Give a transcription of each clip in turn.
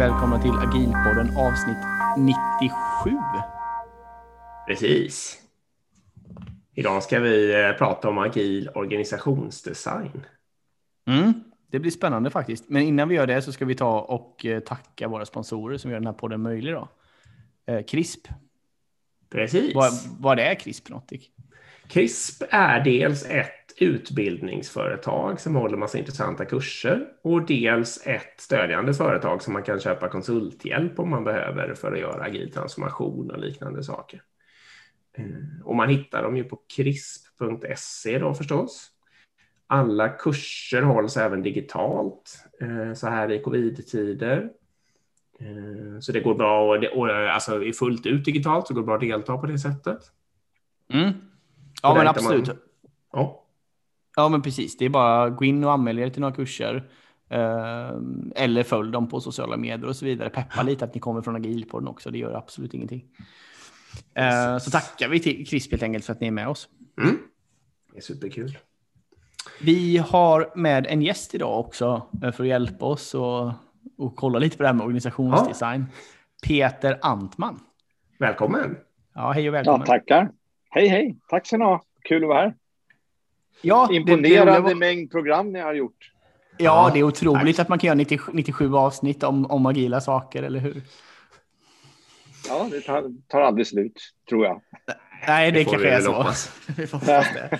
välkomna till Agilpodden avsnitt 97. Precis. Idag ska vi eh, prata om agil organisationsdesign. Mm, det blir spännande faktiskt. Men innan vi gör det så ska vi ta och eh, tacka våra sponsorer som gör den här podden möjlig. Då. Eh, CRISP. Precis. Vad, vad är CRISP för något? Dick? CRISP är dels ett utbildningsföretag som håller massa intressanta kurser och dels ett stödjande företag som man kan köpa konsulthjälp om man behöver för att göra agil transformation och liknande saker. Eh, och man hittar dem ju på crisp.se då förstås. Alla kurser hålls även digitalt eh, så här i covid-tider. Eh, så det går bra, och alltså är fullt ut digitalt så går det bra att delta på det sättet. Mm. Ja, men absolut. Man... Ja. Ja, men precis. Det är bara att gå in och anmäla er till några kurser. eller följ dem på sociala medier och så vidare. Peppa lite att ni kommer från Agilpodden också. Det gör absolut ingenting. Eh, så tackar vi till Crisp helt enkelt för att ni är med oss. Mm. Det är superkul. Vi har med en gäst idag också eh, för att hjälpa oss och, och kolla lite på det här med organisationsdesign. Ja. Peter Antman. Välkommen. Ja, hej och välkommen. Ja, tackar. Hej, hej. Tack ska ni ha. Kul att vara här. Ja, Imponerande det, det, mängd program ni har gjort. Ja, det är otroligt tack. att man kan göra 90, 97 avsnitt om, om agila saker, eller hur? Ja, det tar, tar aldrig slut, tror jag. Nej, det, kanske är så. vi får det.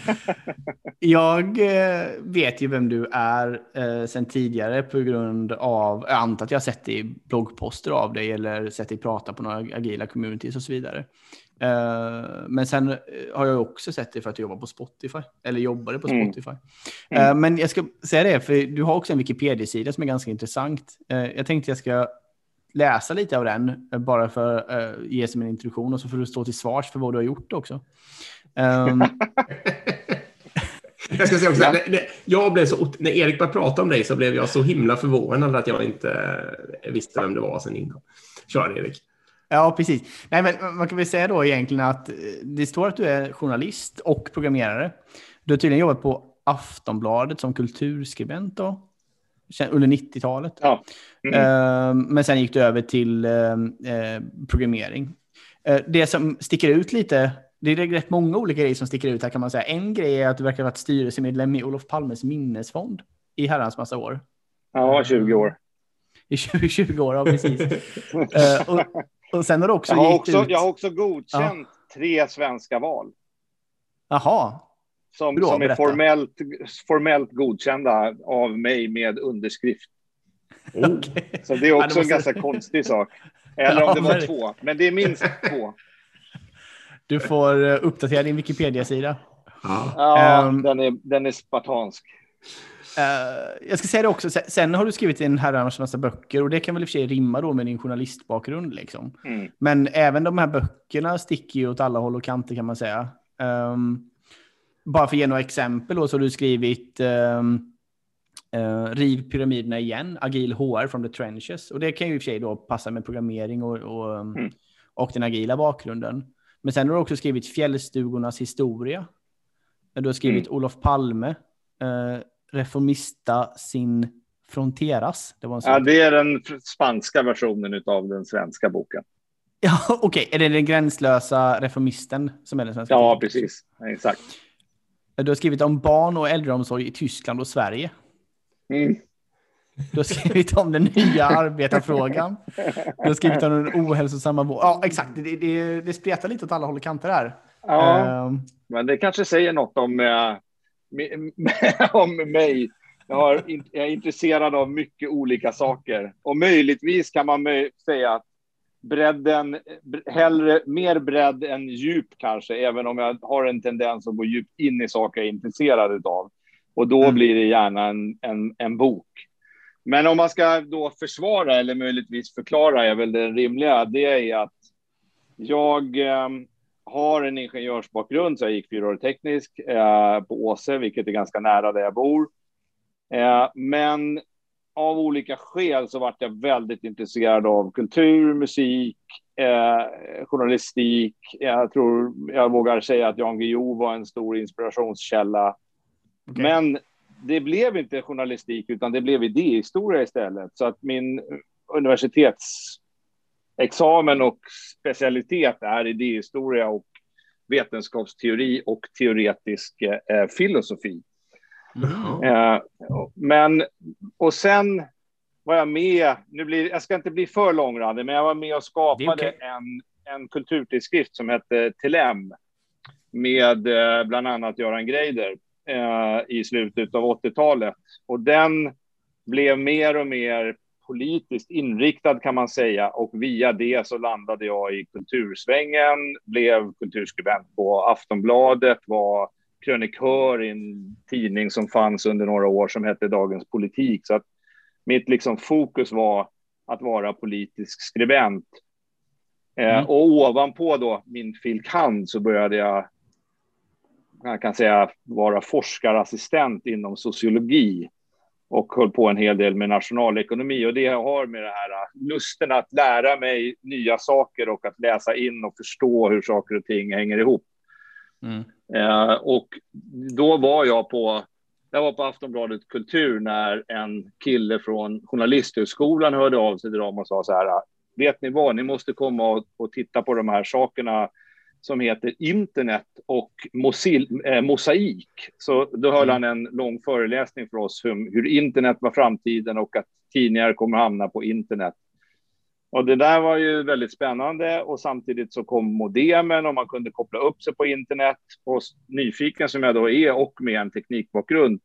Jag eh, vet ju vem du är eh, sedan tidigare på grund av, jag antar att jag har sett dig i bloggposter av dig eller sett dig prata på några agila communities och så vidare. Eh, men sen eh, har jag också sett dig för att du jobbar på Spotify, eller jobbade på mm. Spotify. Mm. Mm. Men jag ska säga det, för du har också en Wikipedia-sida som är ganska intressant. Jag tänkte jag ska läsa lite av den, bara för att ge som en introduktion och så får du stå till svars för vad du har gjort också. Um... jag ska säga också, ja. när, jag blev så, när Erik började prata om dig så blev jag så himla förvånad att jag inte visste vem det var sen innan. Kör Erik. Ja, precis. Nej, men man kan väl säga då egentligen att eh, det står att du är journalist och programmerare. Du har tydligen jobbat på Aftonbladet som kulturskribent då under 90-talet. Ja. Mm. Uh, men sen gick du över till uh, programmering. Uh, det som sticker ut lite, det är rätt många olika grejer som sticker ut här kan man säga. En grej är att du verkar ha varit styrelsemedlem i Olof Palmes minnesfond i herrans massa år. Ja, 20 år. I 20, 20 år, ja precis. och, och, sen har du också jag har också, ut... jag har också godkänt ja. tre svenska val. Jaha, som, Bra, som är formellt, formellt godkända av mig med underskrift. Oh. Okay. Så det är också ja, det en ganska konstig sak. Eller om det var två, men det är minst två. Du får eh, uppdatera din Wikipedia-sida. Ja, um, den, är, den är spartansk. Uh, jag ska säga det också, sen har du skrivit en herrans massa böcker och det kan väl i och för sig rimma då med din journalistbakgrund. Liksom. Mm. Men även de här böckerna sticker ju åt alla håll och kanter kan man säga. Um, bara för att ge några exempel då, så har du skrivit um, uh, Riv pyramiderna igen, agil HR from the trenches. Och det kan ju i och för sig då passa med programmering och, och, um, mm. och den agila bakgrunden. Men sen har du också skrivit Fjällstugornas historia. Du har skrivit mm. Olof Palme, uh, Reformista sin fronteras. Det var en ja, det är den spanska versionen av den svenska boken. Ja, okej. Okay. Är det den gränslösa reformisten som är den svenska? Ja, precis. Exakt. Du har skrivit om barn och äldreomsorg i Tyskland och Sverige. Mm. Du har skrivit om den nya arbetarfrågan. Du har skrivit om den ohälsosamma vården. Ja, exakt. Det, det, det spretar lite åt alla håll och kanter här. Ja, um, men det kanske säger något om, äh, om mig. Jag, är intresserad av mycket olika saker. Och möjligtvis kan man säga att bredden, hellre mer bredd än djup kanske, även om jag har en tendens att gå djupt in i saker jag är intresserad av. Och då mm. blir det gärna en, en, en bok. Men om man ska då försvara eller möjligtvis förklara är väl det rimliga. Det är att jag eh, har en ingenjörsbakgrund, så jag gick fyra år teknisk eh, på Åse, vilket är ganska nära där jag bor. Eh, men av olika skäl så vart jag väldigt intresserad av kultur, musik, eh, journalistik. Jag tror jag vågar säga att Jan Guillou var en stor inspirationskälla. Okay. Men det blev inte journalistik utan det blev idéhistoria istället. Så att min universitetsexamen och specialitet är idéhistoria och vetenskapsteori och teoretisk eh, filosofi. Mm. Eh, men, och sen var jag med, nu blir, jag ska inte bli för långrandig, men jag var med och skapade okay. en, en kulturtidskrift som hette Telem med eh, bland annat Göran Greider eh, i slutet av 80-talet. Och den blev mer och mer politiskt inriktad kan man säga och via det så landade jag i kultursvängen, blev kulturskribent på Aftonbladet, var krönikör i en tidning som fanns under några år som hette Dagens Politik. Så att mitt liksom fokus var att vara politisk skribent. Eh, mm. och ovanpå då min fil. kand. så började jag, jag kan säga, vara forskarassistent inom sociologi och höll på en hel del med nationalekonomi. Och det har med det här äh, lusten att lära mig nya saker och att läsa in och förstå hur saker och ting hänger ihop. Mm. Eh, och då var jag på, jag var på Aftonbladet Kultur när en kille från Journalisthögskolan hörde av sig till dem och sa så här, vet ni vad, ni måste komma och, och titta på de här sakerna som heter Internet och eh, mosaik. Så då höll mm. han en lång föreläsning för oss om hur internet var framtiden och att tidningar kommer hamna på internet. Och det där var ju väldigt spännande och samtidigt så kom modemen och man kunde koppla upp sig på internet. Och nyfiken som jag då är och med en teknikbakgrund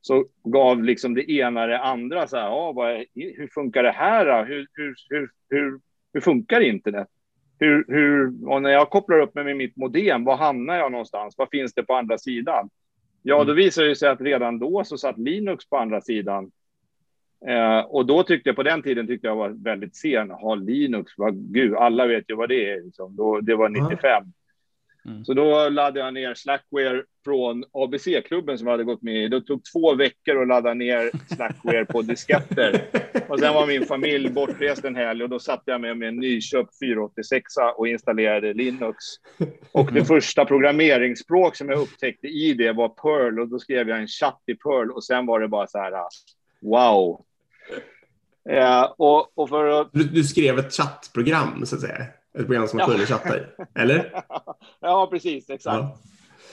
så gav liksom det ena det andra. Så här, ja, vad, hur funkar det här? Hur, hur, hur, hur, hur funkar internet? Hur, hur, och när jag kopplar upp mig med mitt modem, var hamnar jag någonstans? Vad finns det på andra sidan? Ja, då mm. visar det sig att redan då så satt Linux på andra sidan. Eh, och då tyckte jag på den tiden tyckte jag var väldigt sen. Ha Linux, vad, gud, alla vet ju vad det är. Liksom. Då, det var 95. Mm. Så då laddade jag ner Slackware från ABC-klubben som jag hade gått med i. Det tog två veckor att ladda ner Slackware på disketter. Och sen var min familj bortrest en helg och då satte jag mig med en nyköpt 486 och installerade Linux. Och det första programmeringsspråk som jag upptäckte i det var Perl och då skrev jag en chatt i Perl och sen var det bara så här, wow. Eh, och, och för att... du, du skrev ett chattprogram så att säga? Ett program som man kunde chatta i, eller? ja, precis, exakt. Ja.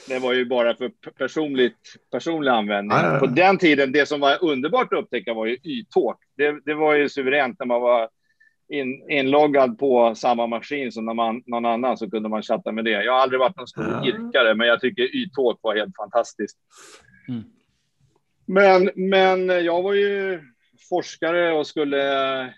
Det var ju bara för personligt, personlig användning. Ja, ja, På den tiden, det som var underbart att upptäcka var ju Y-talk. Det, det var ju suveränt när man var in, inloggad på samma maskin som när man, någon annan så kunde man chatta med det. Jag har aldrig varit någon stor ja. irkare, men jag tycker Y-talk var helt fantastiskt. Mm. Men, men jag var ju forskare och skulle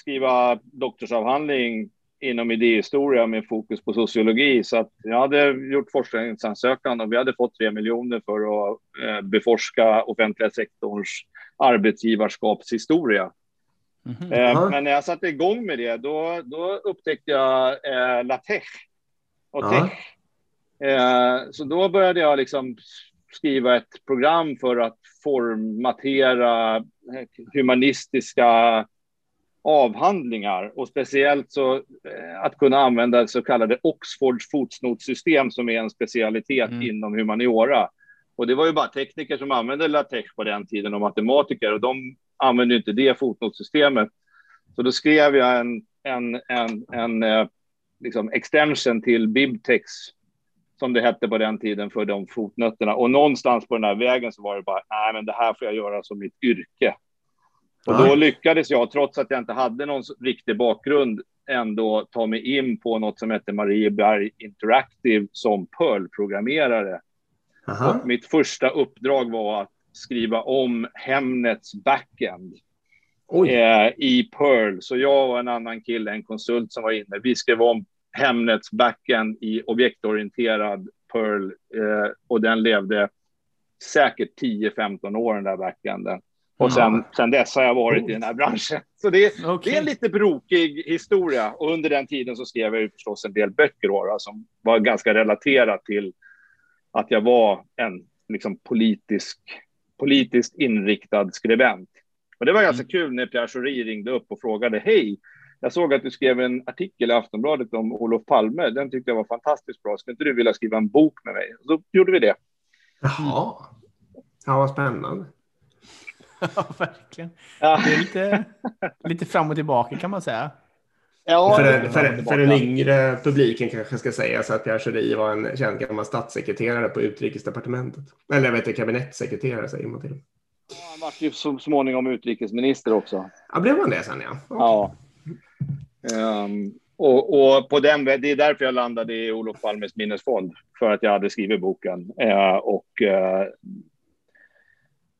skriva doktorsavhandling inom idéhistoria med fokus på sociologi. Så att jag hade gjort forskningsansökan och vi hade fått tre miljoner för att eh, beforska offentliga sektorns arbetsgivarskapshistoria. Mm -hmm. Men när jag satte igång med det, då, då upptäckte jag eh, LaTeX. Och ja. tech. Eh, så då började jag liksom skriva ett program för att formatera humanistiska avhandlingar och speciellt så eh, att kunna använda så kallade Oxfords fotnotsystem som är en specialitet mm. inom humaniora. Och det var ju bara tekniker som använde LaTeX på den tiden och matematiker och de använde inte det fotnotsystemet. Så då skrev jag en, en, en, en eh, liksom extension till Bibtex som det hette på den tiden för de fotnötterna. Och någonstans på den här vägen så var det bara, nej men det här får jag göra som mitt yrke. Och då lyckades jag, trots att jag inte hade någon riktig bakgrund, ändå ta mig in på något som heter Marieberg Interactive som Perl-programmerare. Mitt första uppdrag var att skriva om Hemnets backend eh, i Perl. Så jag och en annan kille, en konsult som var inne, vi skrev om Hemnets backend i objektorienterad Perl eh, och den levde säkert 10-15 år den där backenden. Och sen, sen dess har jag varit i den här branschen. Så det, okay. det är en lite brokig historia. Och under den tiden så skrev jag förstås en del böcker då, som var ganska relaterat till att jag var en liksom, politisk, politiskt inriktad skribent. Och det var ganska mm. kul när Pierre Schori ringde upp och frågade hej, jag såg att du skrev en artikel i Aftonbladet om Olof Palme. Den tyckte jag var fantastiskt bra. Skulle inte du vilja skriva en bok med mig? Och så gjorde vi det. Jaha. Ja, vad spännande. ja, verkligen. Ja. Det är lite, lite fram och tillbaka kan man säga. Ja, för, för, för den yngre publiken kanske ska säga så att Pierre Schori var en känd gammal statssekreterare på utrikesdepartementet. Eller jag vet inte, kabinettssekreterare säger man till. Ja, han var ju så småningom utrikesminister också. Ja, blev han det sen ja? Okay. Ja. Um, och, och, på den, det är därför jag landade i Olof Palmes minnesfond, för att jag hade skrivit boken. Uh, och uh,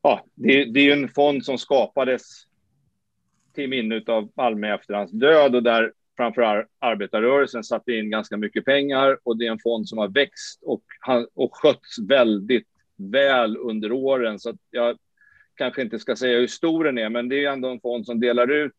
ja, det, det är en fond som skapades till minne av Palme efter hans död och där framför arbetarrörelsen satte in ganska mycket pengar och det är en fond som har växt och, och skötts väldigt väl under åren. Så jag kanske inte ska säga hur stor den är, men det är ändå en fond som delar ut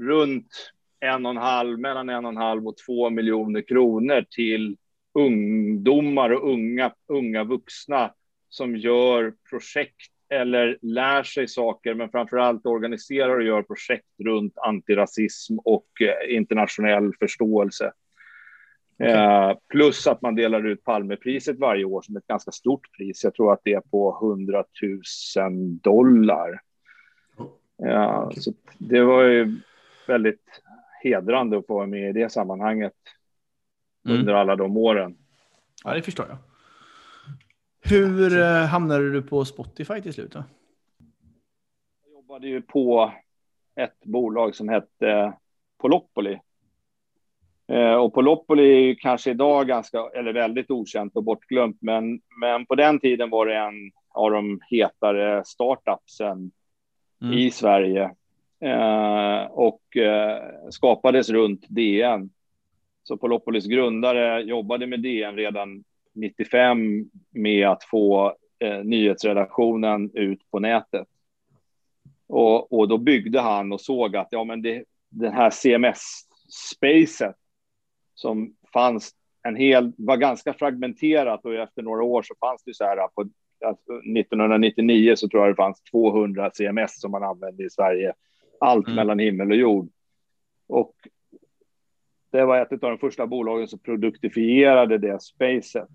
runt en och en halv, mellan en och en halv och två miljoner kronor till ungdomar och unga, unga vuxna som gör projekt eller lär sig saker, men framför allt organiserar och gör projekt runt antirasism och eh, internationell förståelse. Okay. Eh, plus att man delar ut Palmepriset varje år som ett ganska stort pris. Jag tror att det är på 100 000 dollar. Okay. så det var ju väldigt hedrande att få vara med i det sammanhanget mm. under alla de åren. Ja, det förstår jag. Hur eh, hamnade du på Spotify till slut? Då? Jag jobbade ju på ett bolag som hette Polopoli. Eh, och Polopoli är kanske idag ganska, eller väldigt okänt och bortglömt, men, men på den tiden var det en av de hetare startupsen mm. i Sverige eh, och eh, skapades runt DN. Så Polopolis grundare jobbade med DN redan 95 med att få eh, nyhetsredaktionen ut på nätet. Och, och då byggde han och såg att ja, men det, den här CMS-spacet som fanns en hel, var ganska fragmenterat och efter några år så fanns det så här på alltså 1999 så tror jag det fanns 200 CMS som man använde i Sverige. Allt mm. mellan himmel och jord. Och det var ett av de första bolagen som produktifierade det spacet.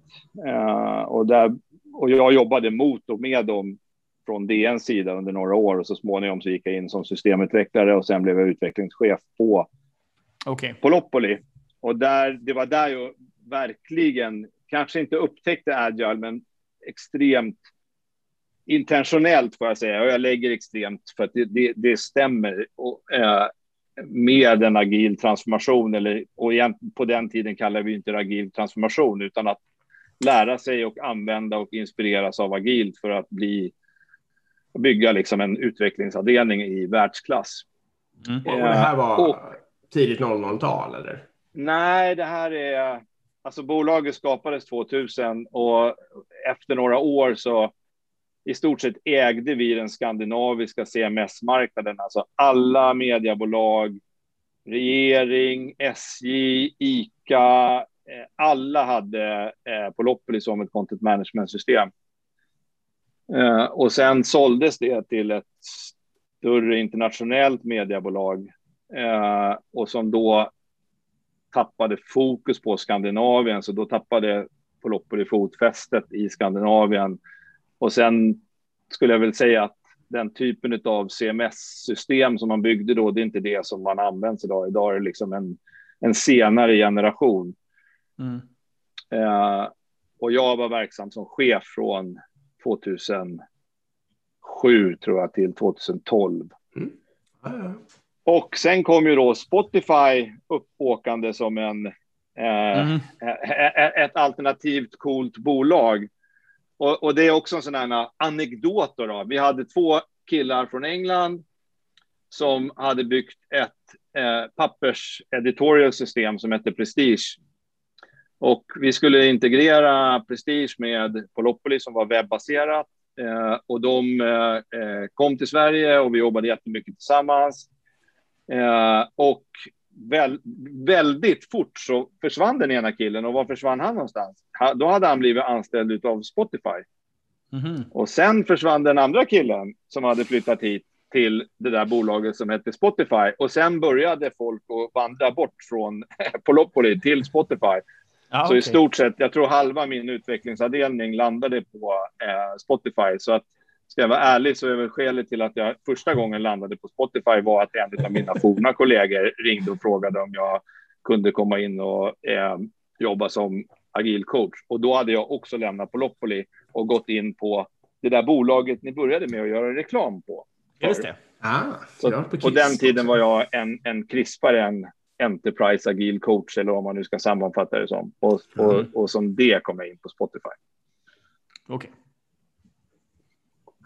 Uh, och, där, och jag jobbade mot och med dem från DNs sida under några år och så småningom så gick jag in som systemutvecklare och sen blev jag utvecklingschef på okay. Polopoli. Och där, det var där jag verkligen, kanske inte upptäckte agile, men extremt intentionellt får jag säga, och jag lägger extremt för att det, det, det stämmer. Och, uh, med en agil transformation, eller, och igen, på den tiden kallade vi inte det agil transformation, utan att lära sig och använda och inspireras av agilt för att bli bygga liksom en utvecklingsavdelning i världsklass. Mm. Och det här var och, tidigt 00-tal eller? Nej, det här är alltså bolaget skapades 2000 och efter några år så i stort sett ägde vi den skandinaviska CMS-marknaden, alltså alla mediebolag, regering, SJ, ICA, eh, alla hade eh, Polopoli som ett content management-system. Eh, och sen såldes det till ett större internationellt mediebolag eh, och som då tappade fokus på Skandinavien, så då tappade Polopoli fotfästet i Skandinavien och sen skulle jag väl säga att den typen av CMS-system som man byggde då, det är inte det som man används idag. Idag är det liksom en, en senare generation. Mm. Eh, och jag var verksam som chef från 2007 tror jag till 2012. Mm. Mm. Och sen kom ju då Spotify uppåkande som en eh, mm. ett alternativt coolt bolag och, och, det är också en sån här anekdot. Då. Vi hade två killar från England som hade byggt ett eh, pappers editorial system som hette Prestige. Och vi skulle integrera Prestige med Polopoli som var webbaserat. Eh, och de eh, eh kom till Sverige och vi jobbade jättemycket tillsammans. Eh, och väl, väldigt fort så försvann den ena killen och var försvann han någonstans? Ha, då hade han blivit anställd av Spotify. Mm. Och sen försvann den andra killen som hade flyttat hit till det där bolaget som hette Spotify. Och sen började folk att vandra bort från Polopoli till Spotify. Ah, så okay. i stort sett, jag tror halva min utvecklingsavdelning landade på eh, Spotify. Så att ska jag vara ärlig så är väl skälet till att jag första gången landade på Spotify var att en av mina forna kollegor ringde och frågade om jag kunde komma in och eh, jobba som agil coach. Och då hade jag också lämnat på Loppoli och gått in på det där bolaget ni började med att göra reklam på. Just det. Ah, så, på, på den tiden var jag en, en krispare än Enterprise agil coach eller vad man nu ska sammanfatta det som. Och, mm. och, och som det kom jag in på Spotify. Okej. Okay.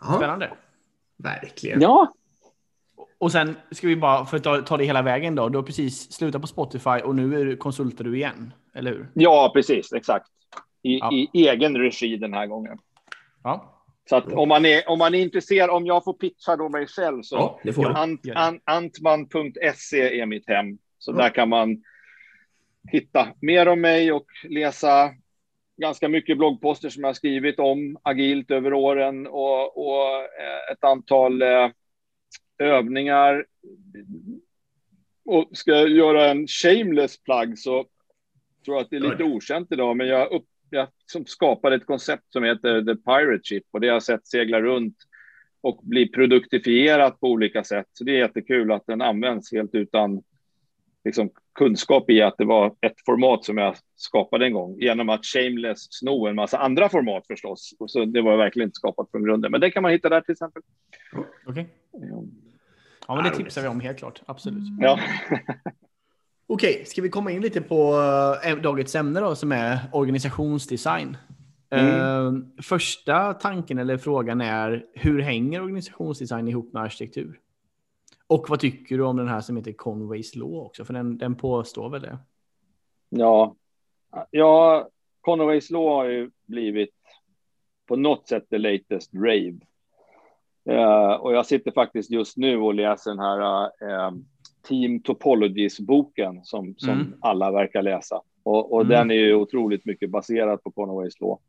Spännande. Verkligen. Ja. Och sen ska vi bara, för att ta, ta det hela vägen då, du har precis slutat på Spotify och nu konsultar du igen, eller hur? Ja, precis, exakt. I, ja. i egen regi den här gången. Ja. Så att om man, är, om man är intresserad, om jag får pitcha då mig själv så ja, ant, ant, antman.se är mitt hem. Så ja. där kan man hitta mer om mig och läsa ganska mycket bloggposter som jag skrivit om agilt över åren och, och eh, ett antal eh, övningar. Och ska jag göra en shameless plug så tror jag att det är lite okänt idag, men jag, upp, jag som skapade ett koncept som heter The Pirate Ship och det har jag sett segla runt och bli produktifierat på olika sätt. Så det är jättekul att den används helt utan liksom, kunskap i att det var ett format som jag skapade en gång genom att shameless sno en massa andra format förstås. Och så det var verkligen inte skapat från grunden, men det kan man hitta där till exempel. Okej. Okay. Ja, men det tipsar vi om helt klart. Absolut. Ja. Okej, okay, ska vi komma in lite på äh, dagens ämne då som är organisationsdesign. Mm. Uh, första tanken eller frågan är hur hänger organisationsdesign ihop med arkitektur? Och vad tycker du om den här som heter Conways Law också? För den, den påstår väl det? Ja, ja, Conways Law har ju blivit på något sätt the latest rave. Uh, och jag sitter faktiskt just nu och läser den här uh, Team Topologies-boken som, som mm. alla verkar läsa. Och, och mm. den är ju otroligt mycket baserad på Conways Law.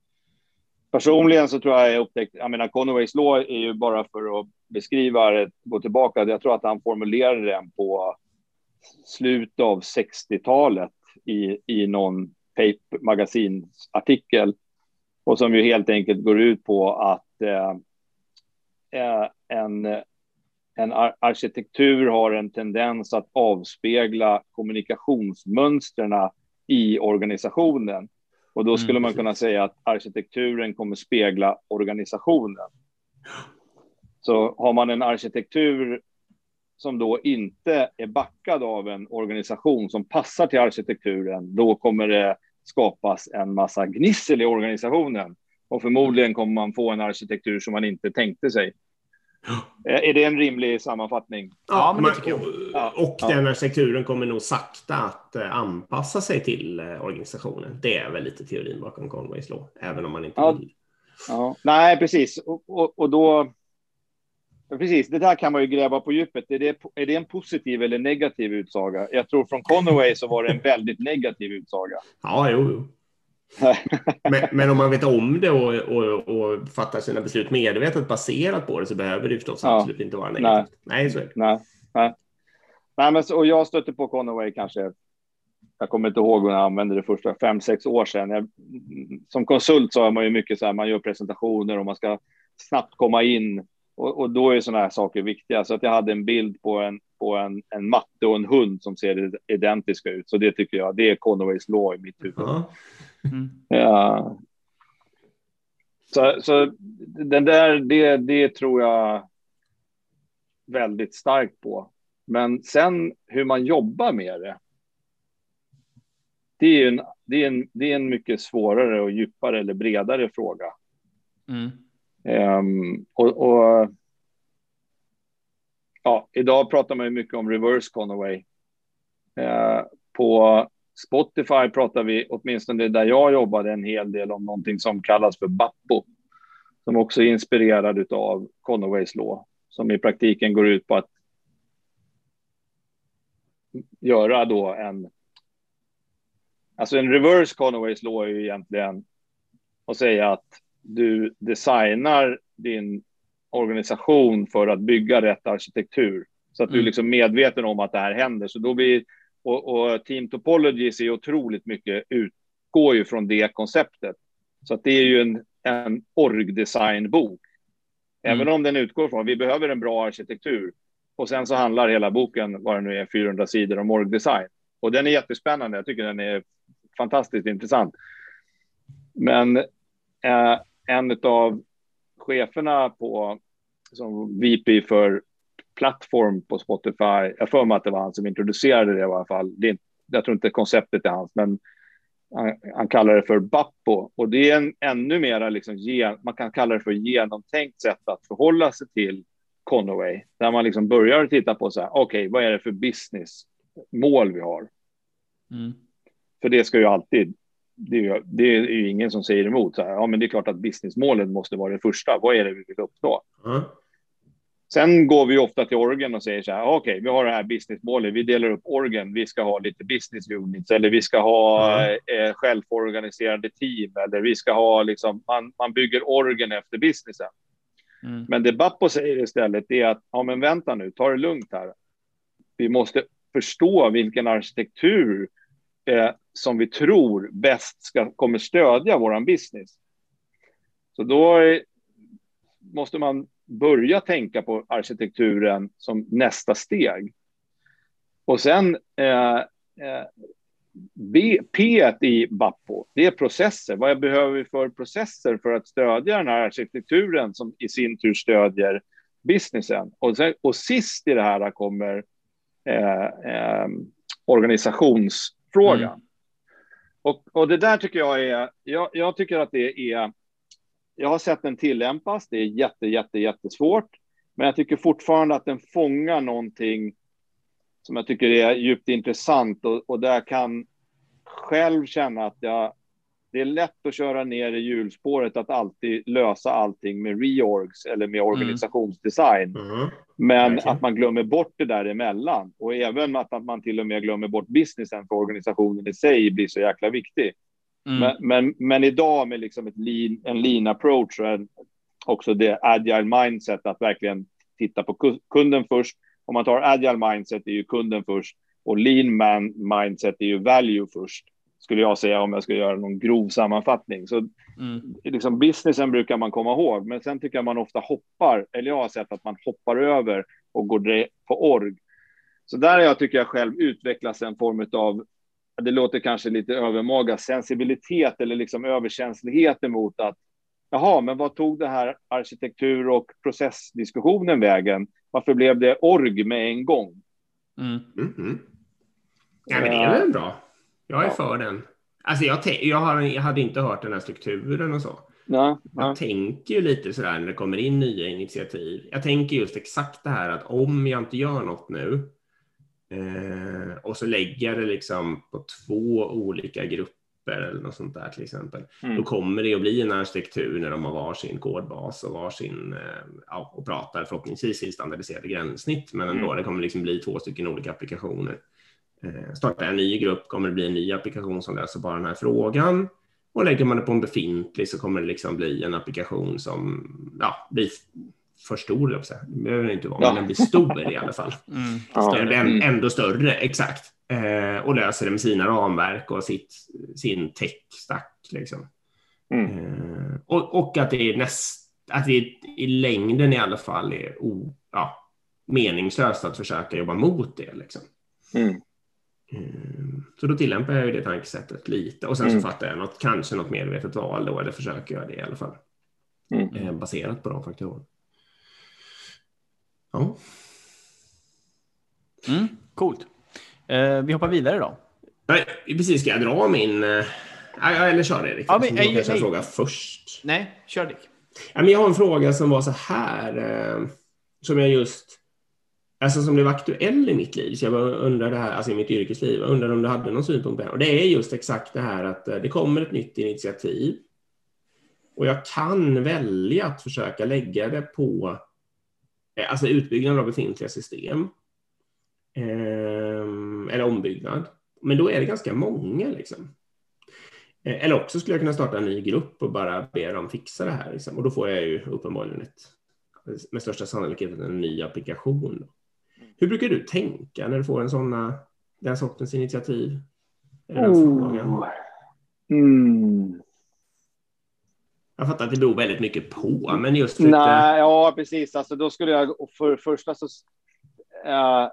Personligen så tror jag jag upptäckt, jag menar Conways Law är ju bara för att beskriva det, gå tillbaka, jag tror att han formulerade den på slutet av 60-talet i, i någon paper, magasinsartikel och som ju helt enkelt går ut på att eh, eh en, en arkitektur har en tendens att avspegla kommunikationsmönstren i organisationen. Och då skulle mm, man kunna säga att arkitekturen kommer spegla organisationen. Så har man en arkitektur som då inte är backad av en organisation som passar till arkitekturen, då kommer det skapas en massa gnissel i organisationen. Och förmodligen kommer man få en arkitektur som man inte tänkte sig. Är det en rimlig sammanfattning? Ja, men det tycker jag. Och, och ja. den arkitekturen kommer nog sakta att eh, anpassa sig till eh, organisationen. Det är väl lite teorin bakom Conways Law, även om man inte ja. vill. Ja. Nej, precis. Och, och, och då Precis, det där kan man ju gräva på djupet. Är det, är det en positiv eller negativ utsaga? Jag tror från Conway så var det en väldigt negativ utsaga. Ja, jo, jo. men, men, om man vet om det och, och, och, fattar sina beslut medvetet baserat på det så behöver det förstås ja. absolut inte vara negativt. Nej, nej så är det. Nej, nej. nej men så, och jag stötte på Conway kanske, jag kommer inte ihåg när jag använde det första, fem, sex år sedan. Jag, som konsult så har man ju mycket så här, man gör presentationer och man ska snabbt komma in och, och då är sådana här saker viktiga. Så att jag hade en bild på en, på en, en matte och en hund som ser identiska ut. Så det tycker jag, det är Conways law i mitt huvud. Mm. Ja. Så, så den där, det, det tror jag väldigt starkt på. Men sen hur man jobbar med det. Det är en, det är en, det är en mycket svårare och djupare eller bredare fråga. Mm. Um, och, och, ja, idag pratar man ju mycket om reverse Conaway. Uh, på Spotify pratar vi, åtminstone där jag jobbade, en hel del om någonting som kallas för Bappo. Som också är inspirerad av Conaways Law. Som i praktiken går ut på att göra då en... Alltså en reverse Conaways Law är ju egentligen att säga att du designar din organisation för att bygga rätt arkitektur. Så att du är mm. liksom medveten om att det här händer. Så då blir, och, och Team Topologies är otroligt mycket, utgår ju från det konceptet. Så att det är ju en, en org-designbok. Även mm. om den utgår från vi behöver en bra arkitektur. Och sen så handlar hela boken, vad det nu är, 400 sidor om orgdesign. Och den är jättespännande. Jag tycker den är fantastiskt intressant. Men eh, en av cheferna på som VP för plattform på Spotify. Jag får mig att det var han som introducerade det i alla fall. Det är, jag tror inte konceptet är hans, men han, han kallar det för Bappo och det är en ännu mera liksom, man kan kalla det för genomtänkt sätt att förhålla sig till Conaway, där man liksom börjar titta på så här, okej, okay, vad är det för businessmål vi har? Mm. För det ska ju alltid, det är ju, det är ju ingen som säger emot, så här, ja, men det är klart att businessmålet måste vara det första. Vad är det vi vill uppnå? Mm. Sen går vi ofta till orgen och säger så här, okej, okay, vi har det här businessmålet, vi delar upp orgen, vi ska ha lite business units eller vi ska ha mm. eh, självorganiserade team eller vi ska ha liksom, man, man bygger orgen efter businessen. Mm. Men det Bappo säger istället är att, ja men vänta nu, ta det lugnt här. Vi måste förstå vilken arkitektur eh, som vi tror bäst ska, kommer stödja vår business. Så då måste man börja tänka på arkitekturen som nästa steg. Och sen eh, eh, B, P i Bappo, det är processer. Vad behöver vi för processer för att stödja den här arkitekturen som i sin tur stödjer businessen? Och, sen, och sist i det här kommer eh, eh, organisationsfrågan. Mm. Och, och det där tycker jag är, jag, jag tycker att det är jag har sett den tillämpas. Det är jätte, jätte, jättesvårt. Men jag tycker fortfarande att den fångar någonting som jag tycker är djupt intressant och, och där jag kan själv känna att jag, det är lätt att köra ner i hjulspåret att alltid lösa allting med reorgs eller med mm. organisationsdesign. Mm. Men okay. att man glömmer bort det däremellan och även att, att man till och med glömmer bort businessen för organisationen i sig blir så jäkla viktig. Mm. Men, men, men, idag med liksom lean, en lean approach och också det agile mindset att verkligen titta på kunden först. Om man tar agile mindset är ju kunden först och lean man mindset är ju value först. Skulle jag säga om jag ska göra någon grov sammanfattning. Så mm. liksom businessen brukar man komma ihåg, men sen tycker jag man ofta hoppar, eller jag har sett att man hoppar över och går på org. Så där har jag tycker jag själv utvecklas en form av det låter kanske lite övermaga, sensibilitet eller liksom överkänslighet emot att jaha, men vad tog det här arkitektur och processdiskussionen vägen? Varför blev det org med en gång? Mm. Mm -hmm. Ja, men det är väl bra. Jag är ja. för den. Alltså jag, jag, har, jag hade inte hört den här strukturen och så. Ja, ja. Jag tänker ju lite sådär när det kommer in nya initiativ. Jag tänker just exakt det här att om jag inte gör något nu Eh, och så lägger jag det liksom på två olika grupper eller något sånt där till exempel. Mm. Då kommer det att bli en arkitektur när de har varsin kodbas och varsin eh, och pratar förhoppningsvis i standardiserade gränssnitt. Men ändå, mm. det kommer liksom bli två stycken olika applikationer. Eh, startar en ny grupp kommer det bli en ny applikation som löser bara den här frågan. Och lägger man det på en befintlig så kommer det liksom bli en applikation som ja, blir för stor, det behöver den inte vara, ja. men den blir stor i alla fall. Mm. Större, mm. Ändå större, exakt. Eh, och löser det med sina ramverk och sitt, sin tech-stack. Liksom. Mm. Eh, och, och, att det är näst, att det i längden i alla fall är o, ja, meningslöst att försöka jobba mot det. Liksom. Mm. Eh, så då tillämpar jag ju det tankesättet lite och sen så mm. fattar jag något, kanske något medvetet val då, eller försöker göra det i alla fall. Mm. Eh, baserat på de faktorerna. Ja. Mm, coolt. Eh, vi hoppar vidare då. Nej, precis. Ska jag dra min... Eh, eller kör Erik. Ja, men, jag kanske fråga först. Nej, kör Dick. Ja, men jag har en fråga som var så här. Eh, som jag just... Alltså som blev aktuell i mitt liv. Så jag undrar det här, alltså i mitt yrkesliv. Jag undrar om du hade någon synpunkt på det. Och det är just exakt det här att eh, det kommer ett nytt initiativ. Och jag kan välja att försöka lägga det på eh, alltså utbyggnad av befintliga system. Ehm, eller ombyggnad. Men då är det ganska många. Liksom. Eh, eller också skulle jag kunna starta en ny grupp och bara be dem fixa det här. Liksom. Och då får jag ju uppenbarligen ett, med största sannolikhet en ny applikation. Hur brukar du tänka när du får en såna, den sortens initiativ? Oh. Mm. Jag fattar att det beror väldigt mycket på, men just lite... Nej, ja, precis. Alltså, då skulle jag för första så... Uh,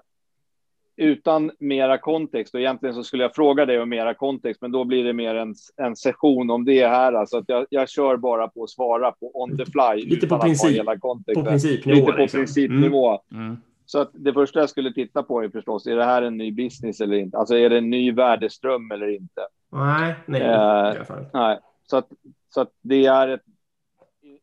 utan mera kontext, och egentligen så skulle jag fråga dig om mera kontext, men då blir det mer en, en session om det här. Alltså att jag, jag kör bara på att svara på on the fly. Lite på, princip, på principnivå. Lite på liksom. principnivå. Mm. Mm. Så att det första jag skulle titta på är förstås, är det här en ny business eller inte? Alltså är det en ny värdeström eller inte? Nej, nej. Eh, nej. Så, att, så att det är ett,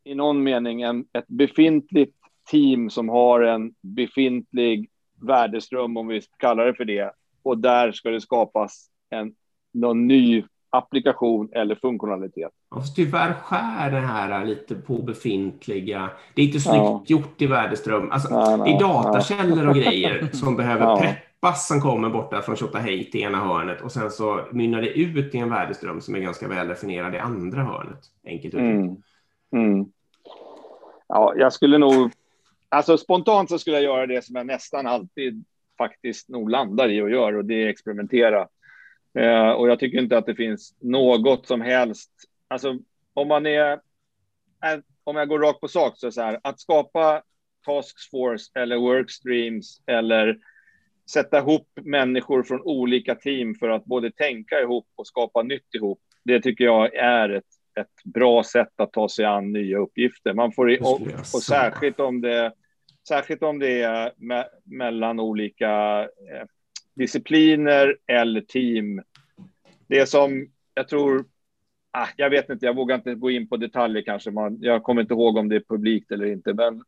i någon mening en, ett befintligt team som har en befintlig värdeström, om vi kallar det för det. Och där ska det skapas en, någon ny applikation eller funktionalitet. Fast tyvärr skär det här lite på befintliga. Det är inte snyggt ja. gjort i värdeström. Alltså, ja, det är datakällor och grejer som behöver ja. preppas som kommer borta från Tjotahej till ena hörnet och sen så mynnar det ut i en värdeström som är ganska väl definierad i andra hörnet. Enkelt uttryckt. Mm. Mm. Ja, jag skulle nog Alltså spontant så skulle jag göra det som jag nästan alltid faktiskt nog landar i och gör och det är experimentera. Eh, och jag tycker inte att det finns något som helst. Alltså om man är, om jag går rakt på sak så är så här att skapa task force eller workstreams eller sätta ihop människor från olika team för att både tänka ihop och skapa nytt ihop. Det tycker jag är ett ett bra sätt att ta sig an nya uppgifter. Man får, och, och särskilt om det särskilt om det är me mellan olika eh, discipliner eller team. Det som jag tror, ah, jag vet inte, jag vågar inte gå in på detaljer kanske. Man, jag kommer inte ihåg om det är publikt eller inte, men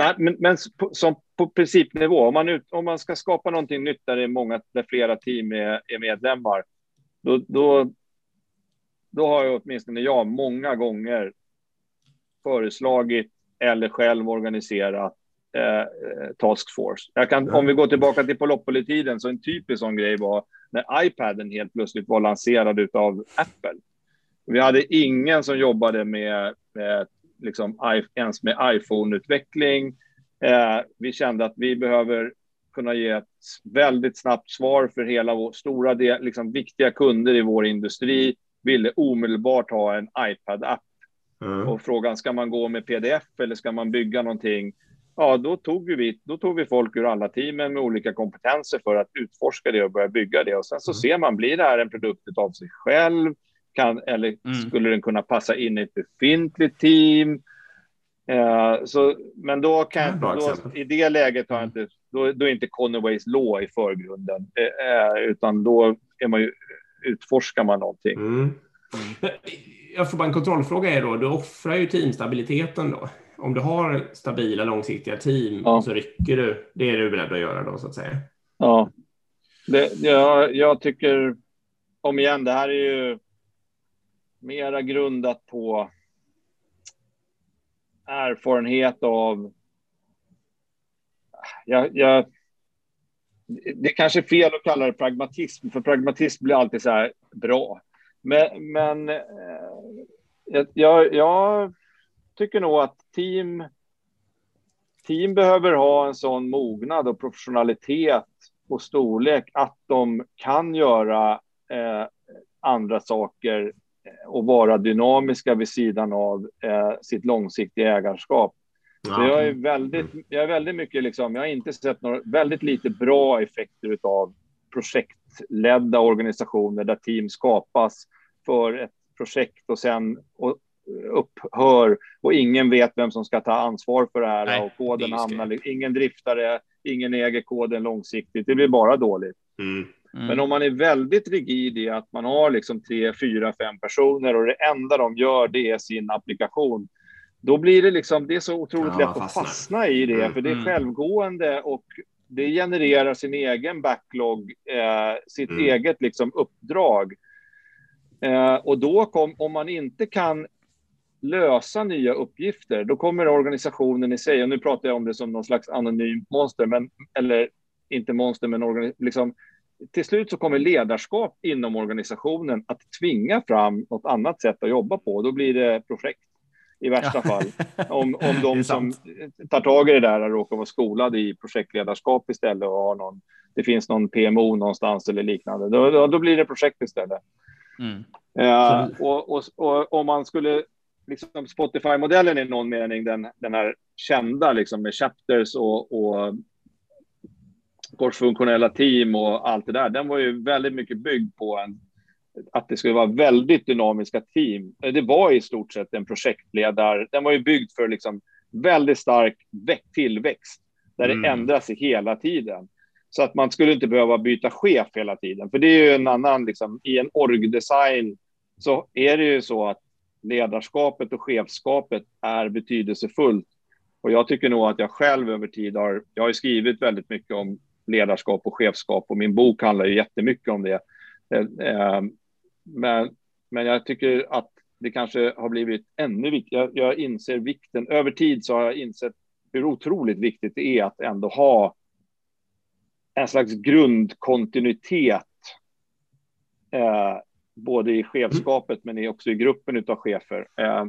Nej, men, men på, som på principnivå, om man, ut, om man ska skapa någonting nytt där det är många, där flera team är, är medlemmar, då, då, då har jag åtminstone jag många gånger föreslagit eller själv organiserat eh, eh task force. Jag kan. Om vi går tillbaka till Polopoli-tiden, så en typisk sån grej var när iPaden helt plötsligt var lanserad av Apple. Vi hade ingen som jobbade med, med liksom, ens med iPhone-utveckling. Eh, vi kände att vi behöver kunna ge ett väldigt snabbt svar för hela vår stora del, liksom viktiga kunder i vår industri ville omedelbart ha en iPad-app. Mm. Och frågan, ska man gå med pdf eller ska man bygga någonting? Ja, då tog vi, då tog vi folk ur alla teamen med olika kompetenser för att utforska det och börja bygga det. Och sen så mm. ser man, blir det här en produkt av sig själv? Kan, eller mm. skulle den kunna passa in i ett befintligt team? Eh, så, men då kan då, i det läget har inte, då, då är inte Conways law i förgrunden, eh, utan då är man ju utforskar man någonting. Mm. Mm. Jag får bara en kontrollfråga är då, du offrar ju teamstabiliteten då. Om du har stabila långsiktiga team ja. så rycker du. Det är du beredd att göra då så att säga. Ja, det, jag, jag tycker om igen, det här är ju mera grundat på erfarenhet av jag, jag, det kanske är fel att kalla det pragmatism, för pragmatism blir alltid så här bra. Men, men eh, jag, jag tycker nog att team, team behöver ha en sån mognad och professionalitet och storlek att de kan göra eh, andra saker och vara dynamiska vid sidan av eh, sitt långsiktiga ägarskap. Så jag är väldigt, jag är väldigt mycket liksom, jag har inte sett några, väldigt lite bra effekter av projektledda organisationer där team skapas för ett projekt och sen och upphör och ingen vet vem som ska ta ansvar för det här Nej, och koden hamnar, ingen driftare, ingen äger koden långsiktigt. Det blir bara dåligt. Mm. Mm. Men om man är väldigt rigid i att man har liksom tre, fyra, fem personer och det enda de gör det är sin applikation då blir det liksom, det är så otroligt ja, lätt att fastna i det, mm, för det är mm. självgående och det genererar sin egen backlog, eh, sitt mm. eget liksom uppdrag. Eh, och då kom, om man inte kan lösa nya uppgifter, då kommer organisationen i sig, och nu pratar jag om det som någon slags anonymt monster, men, eller inte monster, men liksom, till slut så kommer ledarskap inom organisationen att tvinga fram något annat sätt att jobba på. Då blir det projekt i värsta fall. Om, om de som tar tag i det där råkar vara skolade i projektledarskap istället och har någon, det finns någon PMO någonstans eller liknande, då, då, då blir det projekt istället. Mm. Eh, och, och, och, om man skulle, liksom Spotify-modellen i någon mening, den, den här kända liksom med chapters och, och korsfunktionella team och allt det där, den var ju väldigt mycket byggd på en, att det skulle vara väldigt dynamiska team. Det var i stort sett en projektledare, den var ju byggd för liksom väldigt stark tillväxt där mm. det ändrar sig hela tiden. Så att man skulle inte behöva byta chef hela tiden. För det är ju en annan, liksom, i en orgdesign så är det ju så att ledarskapet och chefskapet är betydelsefullt. Och jag tycker nog att jag själv över tid har, jag har skrivit väldigt mycket om ledarskap och chefskap och min bok handlar ju jättemycket om det. Eh, eh, men, men jag tycker att det kanske har blivit ännu viktigare. Jag, jag inser vikten, över tid så har jag insett hur otroligt viktigt det är att ändå ha en slags grundkontinuitet. Eh, både i chefskapet men också i gruppen av chefer. Eh,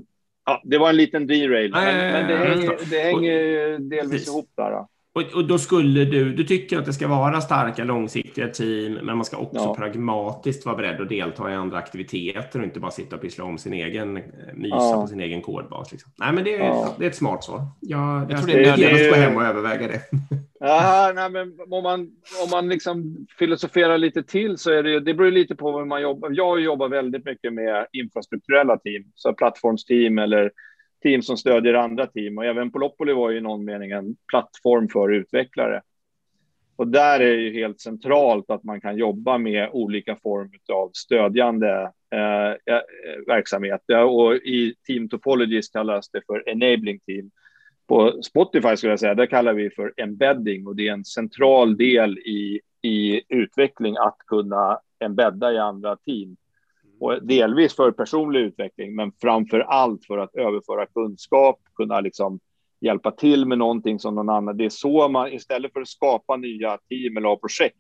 ja, det var en liten derail, men, men det, hänger, det hänger delvis ihop där. Och, och, då skulle du, du tycker att det ska vara starka långsiktiga team, men man ska också ja. pragmatiskt vara beredd att delta i andra aktiviteter och inte bara sitta och pyssla om sin egen, mysa ja. på sin egen kodbas. Liksom. Nej, men det, ja. det är ett smart svar. Jag, jag, jag tror det är nödvändigt att gå hem och överväga det. Ja, nej, men om man, om man liksom filosoferar lite till så är det det beror lite på hur man jobbar. Jag jobbar väldigt mycket med infrastrukturella team, så plattformsteam eller team som stödjer andra team. Och även Polopoli var ju i någon mening en plattform för utvecklare. Och där är det ju helt centralt att man kan jobba med olika former av stödjande eh, eh verksamhet. Och i Team Topologies kallas det för enabling team. På Spotify skulle jag säga, där kallar vi för embedding och det är en central del i, i utveckling att kunna embedda i andra team. Och delvis för personlig utveckling, men framför allt för att överföra kunskap, kunna liksom hjälpa till med någonting som någon annan. Det är så man istället för att skapa nya team eller projekt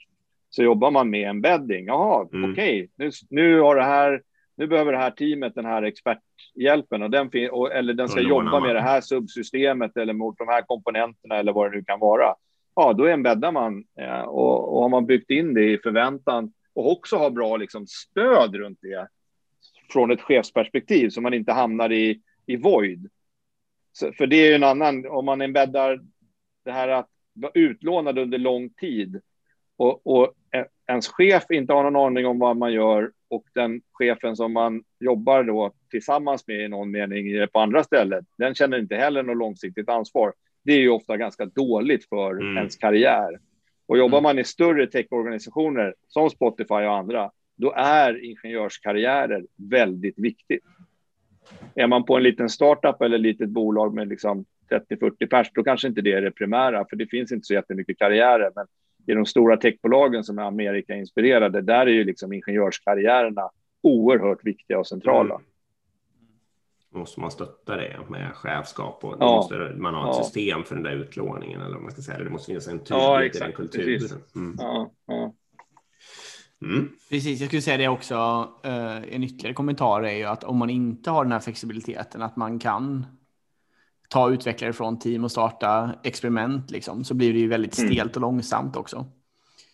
så jobbar man med embedding. Jaha, mm. okej, okay. nu, nu har det här. Nu behöver det här teamet den här experthjälpen och den och, eller den ska jobba med det här subsystemet eller mot de här komponenterna eller vad det nu kan vara. Ja, då embeddar man eh, och, och har man byggt in det i förväntan och också ha bra liksom, stöd runt det från ett chefsperspektiv så man inte hamnar i, i void. Så, för det är ju en annan, om man embäddar det här att vara utlånad under lång tid och, och ens chef inte har någon aning om vad man gör och den chefen som man jobbar då tillsammans med i någon mening på andra ställen, den känner inte heller något långsiktigt ansvar. Det är ju ofta ganska dåligt för mm. ens karriär. Och jobbar mm. man i större techorganisationer som Spotify och andra, då är ingenjörskarriärer väldigt viktigt. Är man på en liten startup eller litet bolag med liksom 30-40 pers, då kanske inte det är det primära, för det finns inte så jättemycket karriärer. Men i de stora techbolagen som är Amerika-inspirerade, där är ju liksom ingenjörskarriärerna oerhört viktiga och centrala. Måste man stötta det med chefskap och ja. måste man ha ett ja. system för den där utlåningen eller vad man ska säga. Det måste finnas en tydlighet ja, i den kulturen. Mm. Ja, ja. Mm. Precis, jag skulle säga det också. Uh, en ytterligare kommentar är ju att om man inte har den här flexibiliteten, att man kan ta utvecklare från team och starta experiment, liksom, så blir det ju väldigt mm. stelt och långsamt också.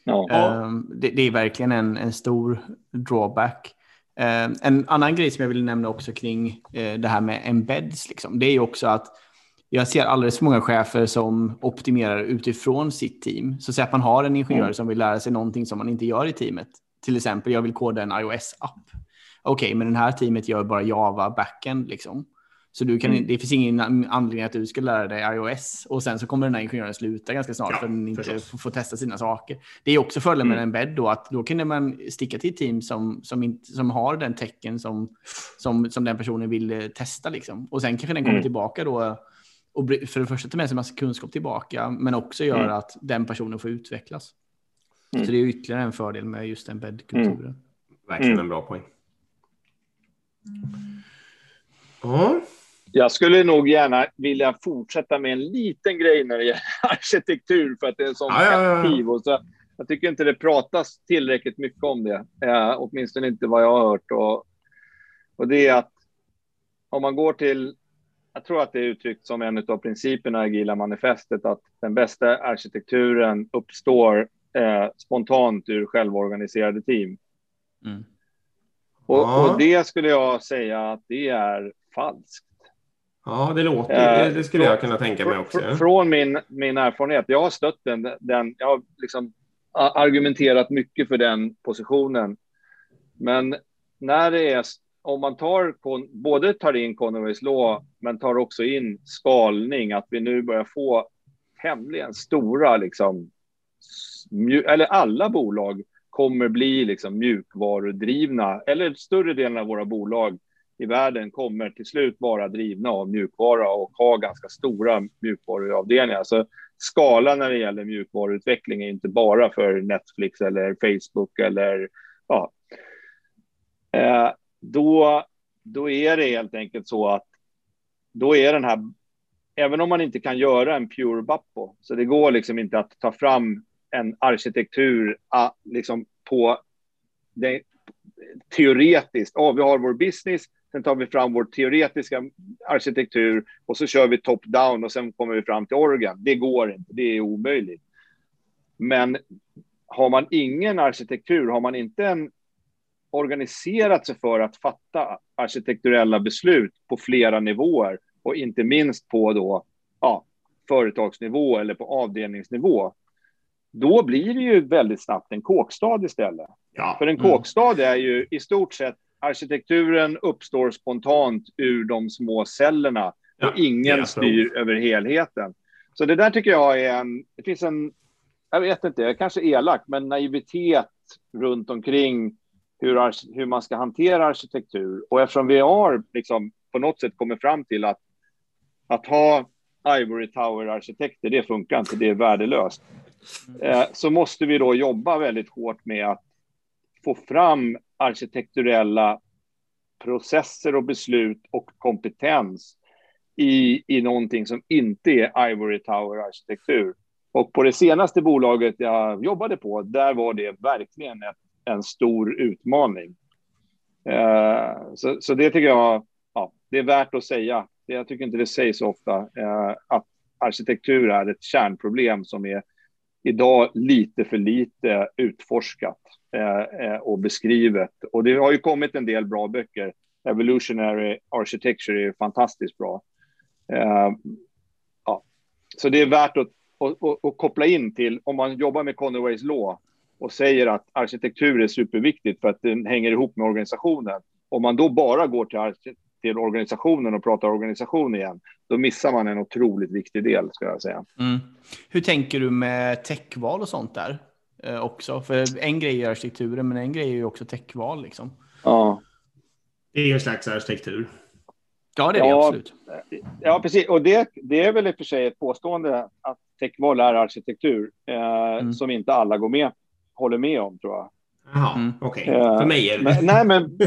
Ja. Uh, det, det, är verkligen en, en stor drawback. Uh, en annan grej som jag vill nämna också kring det här med embeds, liksom, det är ju också att jag ser alldeles för många chefer som optimerar utifrån sitt team. Så säg att man har en ingenjör mm. som vill lära sig någonting som man inte gör i teamet. Till exempel, jag vill koda en iOS-app. Okej, okay, men det här teamet gör bara Java backend liksom. Så du kan, mm. det finns ingen anledning att du ska lära dig iOS och sen så kommer den här ingenjören sluta ganska snart ja, för att den inte får, får, testa sina saker. Det är också fördelen med mm. en bed då att då kan man sticka till ett team som, som, inte, som har den tecken som, som, som den personen vill eh, testa liksom. Och sen kanske den kommer mm. tillbaka då och för det första ta med sig massa kunskap tillbaka, men också göra mm. att den personen får utvecklas. Mm. Så det är ytterligare en fördel med just den bäddkulturen. Mm. Verkligen mm. en bra poäng. Mm. Jag skulle nog gärna vilja fortsätta med en liten grej när det gäller arkitektur för att det är en sån ja, ja, ja. Och så, jag tycker inte det pratas tillräckligt mycket om det, eh, åtminstone inte vad jag har hört. Och, och det är att om man går till jag tror att det är uttryckt som en av principerna i agila manifestet att den bästa arkitekturen uppstår eh, spontant ur självorganiserade team. Mm. Och, ja. och, det skulle jag säga att det är falskt. Ja, det låter, det, det skulle jag kunna tänka mig också. Från min, min erfarenhet, jag har stött den, den jag har liksom argumenterat mycket för den positionen. Men när det är, om man tar, både tar in Conways Law, men tar också in skalning, att vi nu börjar få tämligen stora, liksom, eller alla bolag kommer bli liksom mjukvarudrivna, eller större delen av våra bolag i världen kommer till slut vara drivna av mjukvara och ha ganska stora mjukvaruavdelningar. Så skala när det gäller mjukvaruutveckling är inte bara för Netflix eller Facebook eller ja. Eh, då, då är det helt enkelt så att då är den här, även om man inte kan göra en pure Bappo, så det går liksom inte att ta fram en arkitektur liksom på det, teoretiskt. Oh, vi har vår business, sen tar vi fram vår teoretiska arkitektur och så kör vi top-down och sen kommer vi fram till organ. Det går inte, det är omöjligt. Men har man ingen arkitektur, har man inte en organiserat sig för att fatta arkitekturella beslut på flera nivåer och inte minst på då, ja, företagsnivå eller på avdelningsnivå, då blir det ju väldigt snabbt en kåkstad istället. Ja. För en mm. kåkstad är ju i stort sett arkitekturen uppstår spontant ur de små cellerna och ingen styr över helheten. Så det där tycker jag är en, det finns en, jag vet inte, kanske elak, men naivitet runt omkring hur, hur man ska hantera arkitektur. Och eftersom vi har liksom på något sätt kommit fram till att, att ha Ivory Tower-arkitekter, det funkar inte, det är värdelöst. Eh, så måste vi då jobba väldigt hårt med att få fram arkitekturella processer och beslut och kompetens i, i någonting som inte är Ivory Tower-arkitektur. Och på det senaste bolaget jag jobbade på, där var det verkligen ett, en stor utmaning. Eh, så, så det tycker jag ja, det är värt att säga. Jag tycker inte det sägs så ofta eh, att arkitektur är ett kärnproblem som är idag lite för lite utforskat eh, eh, och beskrivet. Och det har ju kommit en del bra böcker. Evolutionary Architecture är fantastiskt bra. Eh, ja. Så det är värt att, att, att, att, koppla in till, om man jobbar med Conways Law och säger att arkitektur är superviktigt för att den hänger ihop med organisationen. Om man då bara går till, till organisationen och pratar organisation igen, då missar man en otroligt viktig del, ska jag säga. Mm. Hur tänker du med techval och sånt där eh, också? För en grej är arkitekturen, men en grej är ju också techval liksom. Ja. Det är ju en slags arkitektur. Ja, det är det absolut. Ja, precis. Och det, det är väl i och för sig ett påstående att techval är arkitektur eh, mm. som inte alla går med, håller med om, tror jag. Jaha, mm. okej. Okay. Uh, För mig är det men, Nej, men...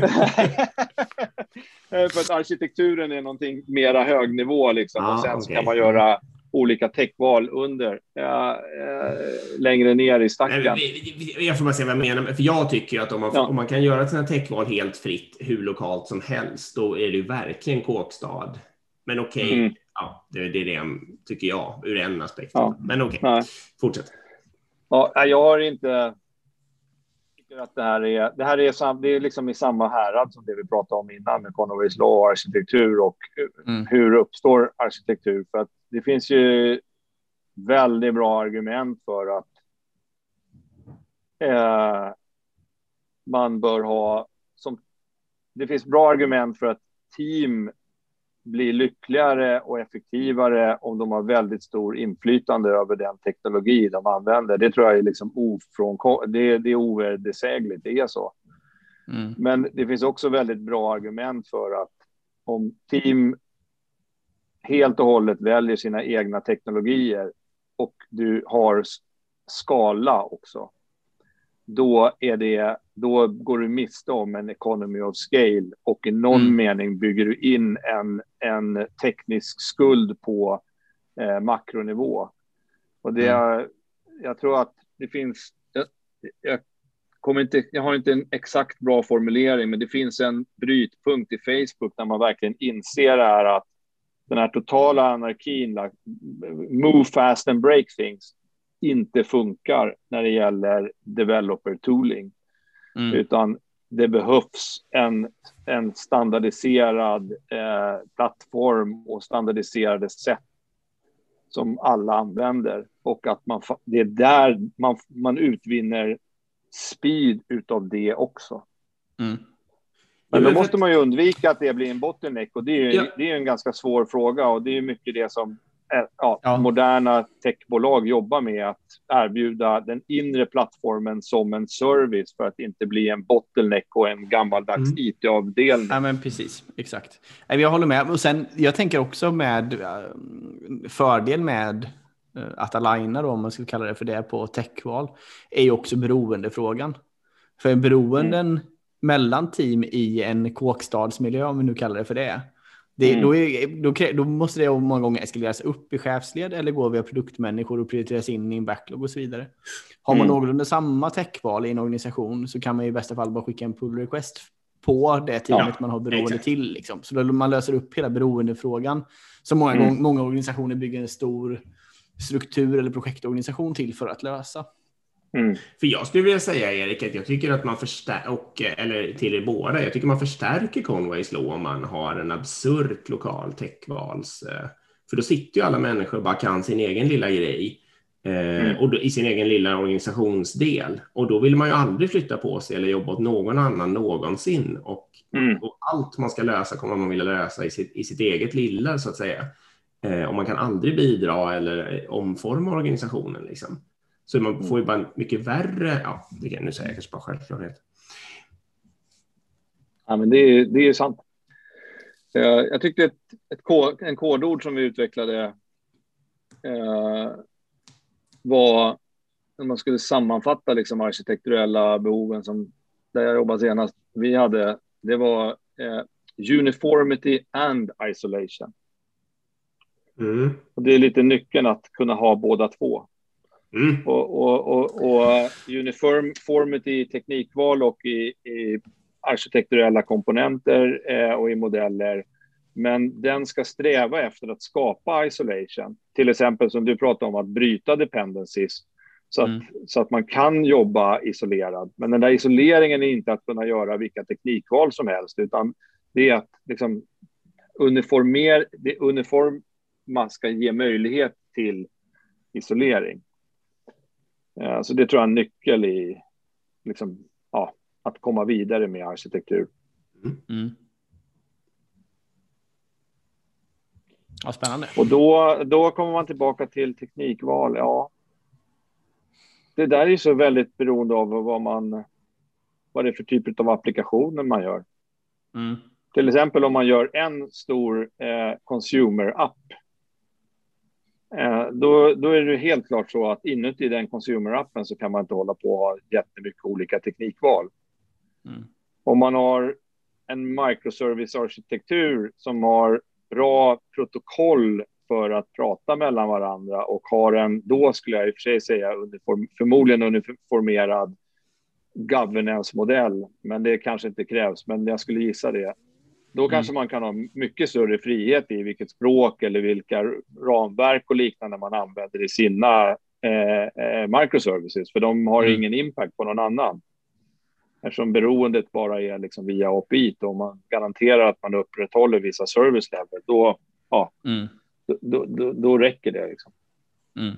för att arkitekturen är någonting mera högnivå liksom. Ah, och sen okay. kan man göra olika techval under, uh, längre ner i stacken. jag får bara se vad jag menar, för jag tycker att om man, ja. om man kan göra här techval helt fritt, hur lokalt som helst, då är det ju verkligen kåkstad. Men okej, okay, mm. ja, det, det, är det tycker jag, ur en aspekt. Ja. Men okej, okay. fortsätt. Ja, jag har inte tycker att det här är, det här är, sam, det är liksom i samma härad som det vi pratade om innan med Conways Law och arkitektur och mm. hur uppstår arkitektur. För att det finns ju väldigt bra argument för att eh, man bör ha som det finns bra argument för att team blir lyckligare och effektivare om de har väldigt stor inflytande över den teknologi de använder. Det tror jag är liksom ofrånkomligt. Det, det är ovedersägligt, det är så. Mm. Men det finns också väldigt bra argument för att om team helt och hållet väljer sina egna teknologier och du har skala också, då, är det, då går du miste om en economy of scale och i någon mm. mening bygger du in en, en teknisk skuld på eh, makronivå. Och det, mm. jag tror att det finns, jag, jag, kommer inte, jag har inte en exakt bra formulering, men det finns en brytpunkt i Facebook där man verkligen inser det här att den här totala anarkin, like, move fast and break things, inte funkar när det gäller developer tooling. Mm. Utan det behövs en, en standardiserad eh, plattform och standardiserade sätt som alla använder och att man, det är där man, man utvinner speed utav det också. Mm. Men då måste man ju undvika att det blir en bottleneck och det är ju ja. det är en ganska svår fråga och det är mycket det som ja, ja. moderna techbolag jobbar med att erbjuda den inre plattformen som en service för att inte bli en bottleneck och en gammaldags mm. IT-avdelning. Ja, men precis, exakt. Jag håller med. Och sen, jag tänker också med eh, fördel med eh, att aligna, då, om man skulle kalla det för det, på techval, är ju också beroendefrågan. För beroenden mm. mellan team i en kåkstadsmiljö, om vi nu kallar det för det, det, mm. då, är, då, då, måste det många gånger eskaleras upp i chefsled eller gå via produktmänniskor och prioriteras in i en backlog och så vidare. Har man mm. någorlunda samma techval i en organisation så kan man i bästa fall bara skicka en pull request på det teamet ja, man har beroende exakt. till. Liksom. Så då man löser upp hela beroendefrågan som många, mm. gånger, många organisationer bygger en stor struktur eller projektorganisation till för att lösa. Mm. För jag skulle vilja säga, Erik, att jag tycker att man förstärker, eller till er båda, jag tycker man förstärker Conways law om man har en absurt lokal techvals. Eh, för då sitter ju alla människor och bara kan sin egen lilla grej eh, mm. och då, i sin egen lilla organisationsdel. Och då vill man ju aldrig flytta på sig eller jobba åt någon annan någonsin. Och, mm. och allt man ska lösa kommer man vilja lösa i sitt, i sitt eget lilla, så att säga. Eh, och man kan aldrig bidra eller omforma organisationen. Liksom. Så man får ju bara mycket värre, ja, det nu säga kanske bara självklarhet. Ja, men det är, det är sant. Jag tyckte ett, ett en kodord som vi utvecklade eh, var när man skulle sammanfatta liksom arkitekturella behoven som där jag jobbade senast. Vi hade, det var eh, uniformity and isolation. Mm. Och det är lite nyckeln att kunna ha båda två. Mm. Och, och, och, och uniformity i teknikval och i, i arkitekturella komponenter eh, och i modeller. Men den ska sträva efter att skapa isolation. Till exempel som du pratade om att bryta dependencies så att, mm. så att man kan jobba isolerad. Men den där isoleringen är inte att kunna göra vilka teknikval som helst, utan det är att liksom uniformer, det uniforma ska ge möjlighet till isolering. Eh, så det tror jag är en nyckel i liksom, ja, att komma vidare med arkitektur. Mm. Ja, spännande. Och då, då kommer man tillbaka till teknikval. Ja, det där är så väldigt beroende av vad man vad det är för typer av applikationer man gör. Mm. Till exempel om man gör en stor eh, consumer-app då, då är det helt klart så att inuti den consumer-appen så kan man inte hålla på och ha jättemycket olika teknikval. Mm. Om man har en microservice-arkitektur som har bra protokoll för att prata mellan varandra och har en, då skulle jag i och för sig säga, uniform, förmodligen uniformerad governance-modell, men det kanske inte krävs, men jag skulle gissa det. Då mm. kanske man kan ha mycket större frihet i vilket språk eller vilka ramverk och liknande man använder i sina eh, eh, microservices, för de har mm. ingen impact på någon annan. Eftersom beroendet bara är liksom via API, och man garanterar att man upprätthåller vissa service level, då, ja, mm. då, då, då, räcker det. Liksom. Mm.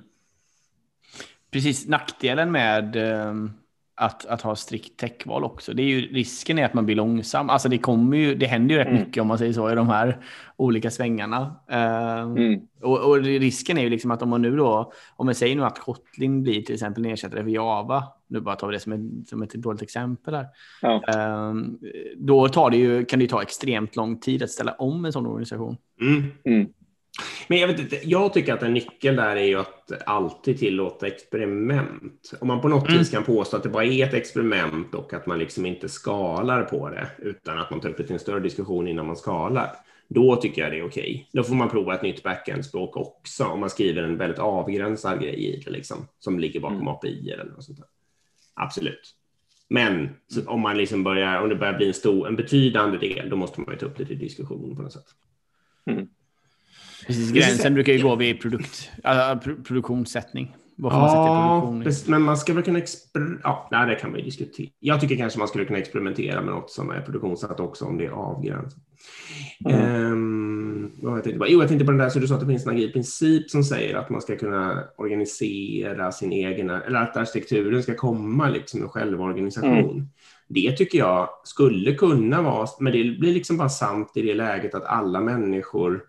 Precis, nackdelen med um att, att ha strikt techval också. Det är ju, risken är att man blir långsam. Alltså det, kommer ju, det händer ju rätt mm. mycket om man säger så i de här olika svängarna. Uh, mm. och, och, risken är ju liksom att om man nu då, om man säger nu att Kotlin blir till exempel ersättare för Java, nu bara tar vi det som, ett, som ett dåligt exempel här. Ja. Uh, då tar det ju, kan det ju ta extremt lång tid att ställa om en sån organisation. Mm. Men jag, vet inte, jag tycker att en nyckel där är ju att alltid tillåta experiment. Om man på något mm. vis kan påstå att det bara är ett experiment och att man liksom inte skalar på det utan att man tar upp det till en större diskussion innan man skalar. Då tycker jag det är okej. Okay. Då får man prova ett nytt backend-språk också om man skriver en väldigt avgränsad grej i det liksom, som ligger bakom mm. API eller något sånt där. Absolut. Men om man liksom börjar, om det börjar bli en stor, en betydande del, då måste man ju ta upp det till diskussion på något sätt. Mm. Precis, gränsen brukar ju gå vid produkt, äh, produktionssättning. Vad får man produktion? men man ska väl kunna ja, nej, det kan man ju diskutera. Jag tycker kanske man skulle kunna experimentera med något som är produktionssatt också om det är avgränsat. Mm. Vad jag, tänkte, jo, jag tänkte på den där, så du sa att det finns en princip som säger att man ska kunna organisera sin egen, eller att arkitekturen ska komma liksom en självorganisation. Mm. Det tycker jag skulle kunna vara, men det blir liksom bara sant i det läget att alla människor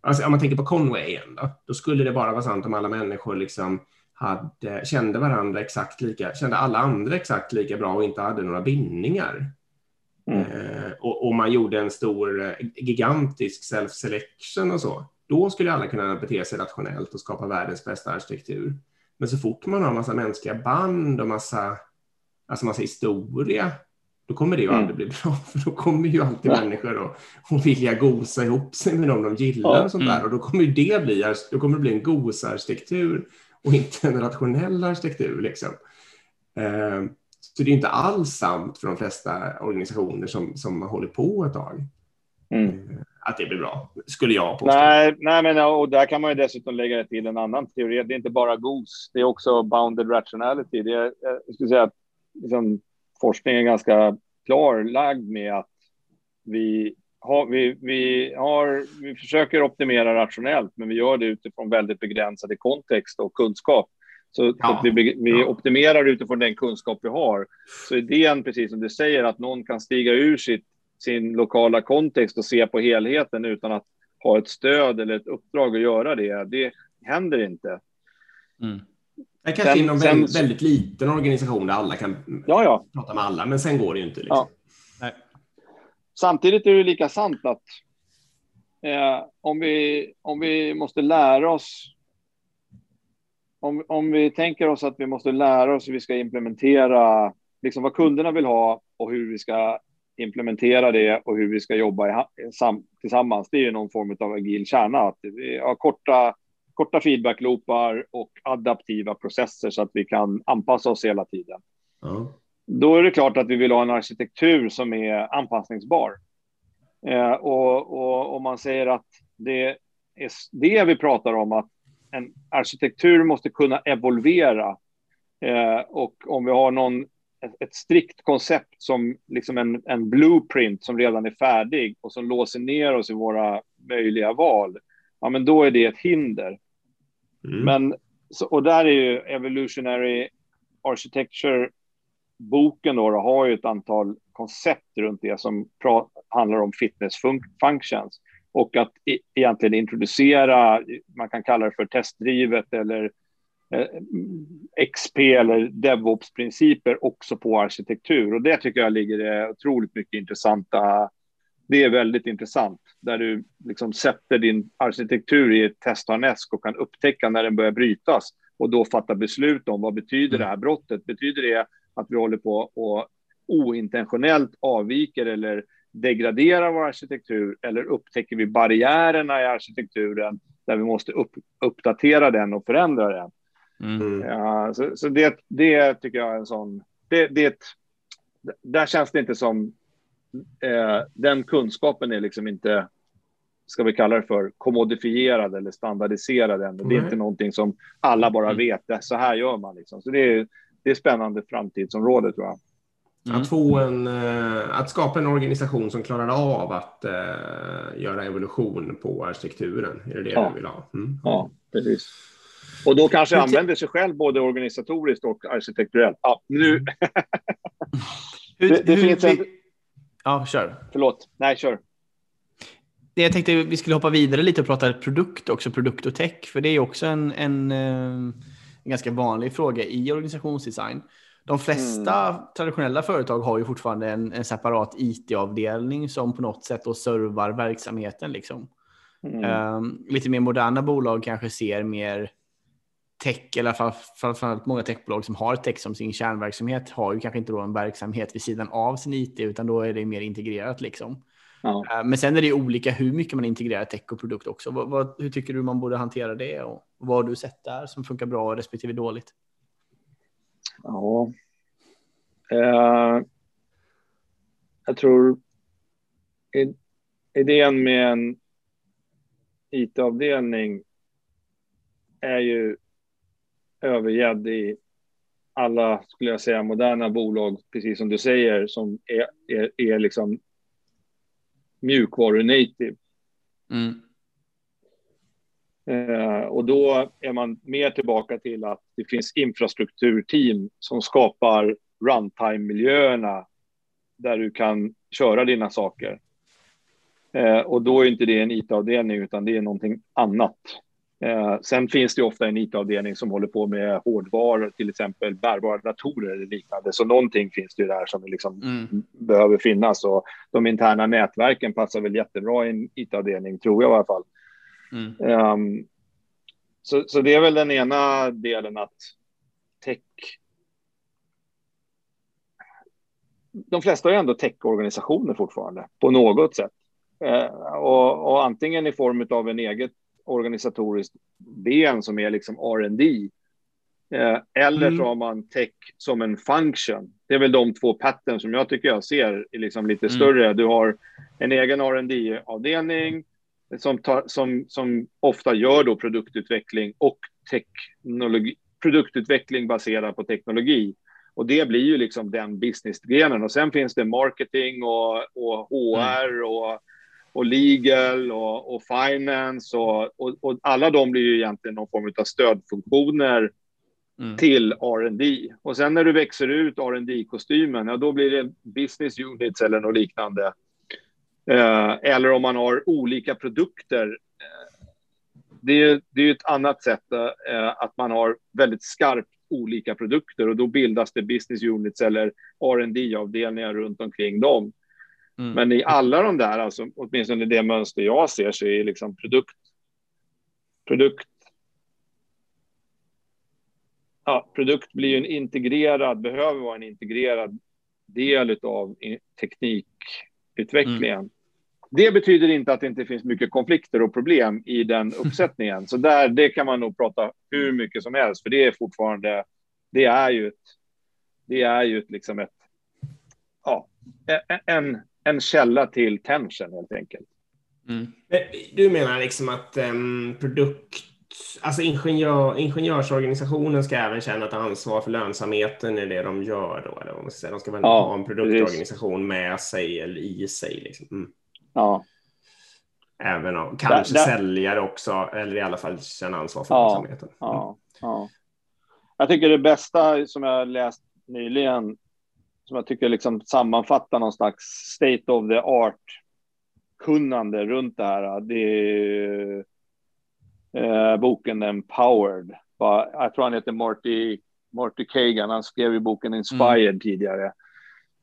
Alltså, om man tänker på Conway igen då, då skulle det bara vara sant om alla människor liksom hade, kände varandra exakt lika, kände alla andra exakt lika bra och inte hade några bindningar. Mm. Eh, och, och, man gjorde en stor, eh, gigantisk self-selection och så. Då skulle alla kunna bete sig rationellt och skapa världens bästa arkitektur. Men så fort man har massa mänskliga band och massa, alltså massa historia då kommer det ju mm. aldrig bli bra, för då kommer ju alltid ja. människor att, att vilja gosa ihop sig med dem de gillar ja. och sånt där. Mm. Och då kommer ju det bli, då kommer det bli en gosarkitektur och inte en rationell arkitektur. Liksom. Eh, så det är inte alls sant för de flesta organisationer som, som har hållit på ett tag. Mm. Eh, att det blir bra, skulle jag påstå. Nej, nej men, och där kan man ju dessutom lägga till en annan teori. Det är inte bara GOS, det är också bounded rationality. Det är, jag skulle säga att liksom, forskningen är ganska klarlagd med att vi har, vi, vi, har, vi försöker optimera rationellt, men vi gör det utifrån väldigt begränsade kontext och kunskap. Så, ja, så vi, vi ja. optimerar utifrån den kunskap vi har. Så idén, precis som du säger, att någon kan stiga ur sitt, sin lokala kontext och se på helheten utan att ha ett stöd eller ett uppdrag att göra det, det händer inte. Mm. Det kanske sen, inom sen, väldigt, liten organisation där alla kan ja, ja. prata med alla, men sen går det ju inte. Liksom. Ja. Samtidigt är det lika sant att eh, om, vi, om vi måste lära oss om, om vi tänker oss att vi måste lära oss hur vi ska implementera liksom vad kunderna vill ha och hur vi ska implementera det och hur vi ska jobba i, sam, tillsammans. Det är ju någon form av agil kärna. Att vi har korta korta feedbackloopar och adaptiva processer så att vi kan anpassa oss hela tiden. Mm. Då är det klart att vi vill ha en arkitektur som är anpassningsbar. Eh, och, om man säger att det är det vi pratar om, att en arkitektur måste kunna evolvera. Eh, och om vi har någon, ett, ett strikt koncept som liksom en, en blueprint som redan är färdig och som låser ner oss i våra möjliga val, ja, men då är det ett hinder. Mm. Men, så, och där är ju Evolutionary Architecture boken då, då har ju ett antal koncept runt det som handlar om fitness fun functions och att e egentligen introducera, man kan kalla det för testdrivet eller eh, XP eller DevOps-principer också på arkitektur och det tycker jag ligger det otroligt mycket intressanta det är väldigt intressant där du liksom sätter din arkitektur i ett testharnesk och kan upptäcka när den börjar brytas och då fatta beslut om vad betyder det här brottet? Betyder det att vi håller på och ointentionellt avviker eller degraderar vår arkitektur eller upptäcker vi barriärerna i arkitekturen där vi måste upp, uppdatera den och förändra den? Mm. Ja, så, så det, det tycker jag är en sån... Det, det, där känns det inte som eh, den kunskapen är liksom inte, ska vi kalla det för, kommodifierad eller standardiserad än. Det är inte någonting som alla bara mm. vet, så här gör man liksom. Så det är, det är spännande framtidsområde tror jag. Mm. Att, få en, eh, att skapa en organisation som klarar av att uh, göra evolution på arkitekturen. Är det det ja. du vill ha? Mm. Ja, precis. Och då kanske använder sig själv både organisatoriskt och arkitekturellt. Ja, nu. det, det finns en, Ja, kör. Förlåt. Nej, kör. Jag tänkte vi skulle hoppa vidare lite och prata produkt också, produkt och tech. För det är också en, en, eh, en ganska vanlig fråga i organisationsdesign. De flesta mm. traditionella företag har ju fortfarande en, en separat IT-avdelning som på något sätt då servar verksamheten. Liksom. Mm. Um, lite mer moderna bolag kanske ser mer tech, eller framförallt många techbolag som har tech som sin kärnverksamhet har ju kanske inte då en verksamhet vid sidan av sin IT, utan då är det mer integrerat liksom. Ja. Eh, men sen är det olika hur mycket man integrerar tech och produkt också. Vad, vad, hur tycker du man borde hantera det och vad har du sett där som funkar bra respektive dåligt? Ja, uh, jag tror idén med en IT-avdelning är ju övergedd i alla, skulle jag säga, moderna bolag, precis som du säger, som är, är, är liksom mjukvaru-native. Mm. Eh, och då är man mer tillbaka till att det finns infrastrukturteam som skapar runtime-miljöerna där du kan köra dina saker. Eh, och då är inte det en IT-avdelning utan det är någonting annat. Eh, sen finns det ofta en IT-avdelning som håller på med hårdvaror, till exempel bärbara datorer eller liknande. Så någonting finns det ju där som liksom mm. behöver finnas. Och de interna nätverken passar väl jättebra i en IT-avdelning, tror jag i alla fall. Mm. Um, så, så det är väl den ena delen att tech... De flesta är ändå tech-organisationer fortfarande på något sätt. Uh, och, och antingen i form av en eget organisatoriskt ben som är liksom R&D eh, eller mm. så har man tech som en function. Det är väl de två pattern som jag tycker jag ser liksom lite mm. större. Du har en egen R&D avdelning som, tar, som, som ofta gör då produktutveckling och teknologi, produktutveckling baserad på teknologi. Och det blir ju liksom den businessgrenen. Och sen finns det marketing och, och HR mm. och och legal och, och finance och, och, och, alla de blir ju egentligen någon form av stödfunktioner mm. till R&D. Och sen när du växer ut R&D kostymen ja, då blir det business units eller något liknande. Eh, eller om man har olika produkter. Eh, det, är, det är ett annat sätt eh, att man har väldigt skarpt olika produkter och då bildas det business units eller R&D avdelningar runt omkring dem. Mm. Men i alla de där, alltså, åtminstone det mönster jag ser, så är liksom produkt, produkt ja, produkt blir ju en integrerad, behöver vara en integrerad del av teknikutvecklingen. Mm. Det betyder inte att det inte finns mycket konflikter och problem i den uppsättningen. Så där, det kan man nog prata hur mycket som helst, för det är fortfarande, det är ju ett, det är ju ett, liksom ett, ja, en, en källa till tension helt enkelt. Mm. Du menar liksom att um, produkt, alltså ingenjör, ingenjörsorganisationen ska även känna ett ansvar för lönsamheten i det de gör då? Eller vad man säga. De ska väl ja, ha en produktorganisation precis. med sig eller i sig? Liksom. Mm. Ja. Även om kanske där, där... säljare också, eller i alla fall känna ansvar för ja, lönsamheten. Mm. Ja, ja. Jag tycker det bästa som jag läst nyligen som jag tycker liksom sammanfattar någon slags state of the art kunnande runt det här. Det är eh, boken Empowered. Jag tror han heter Marty, Marty Kagan. Han skrev ju boken Inspired mm. tidigare.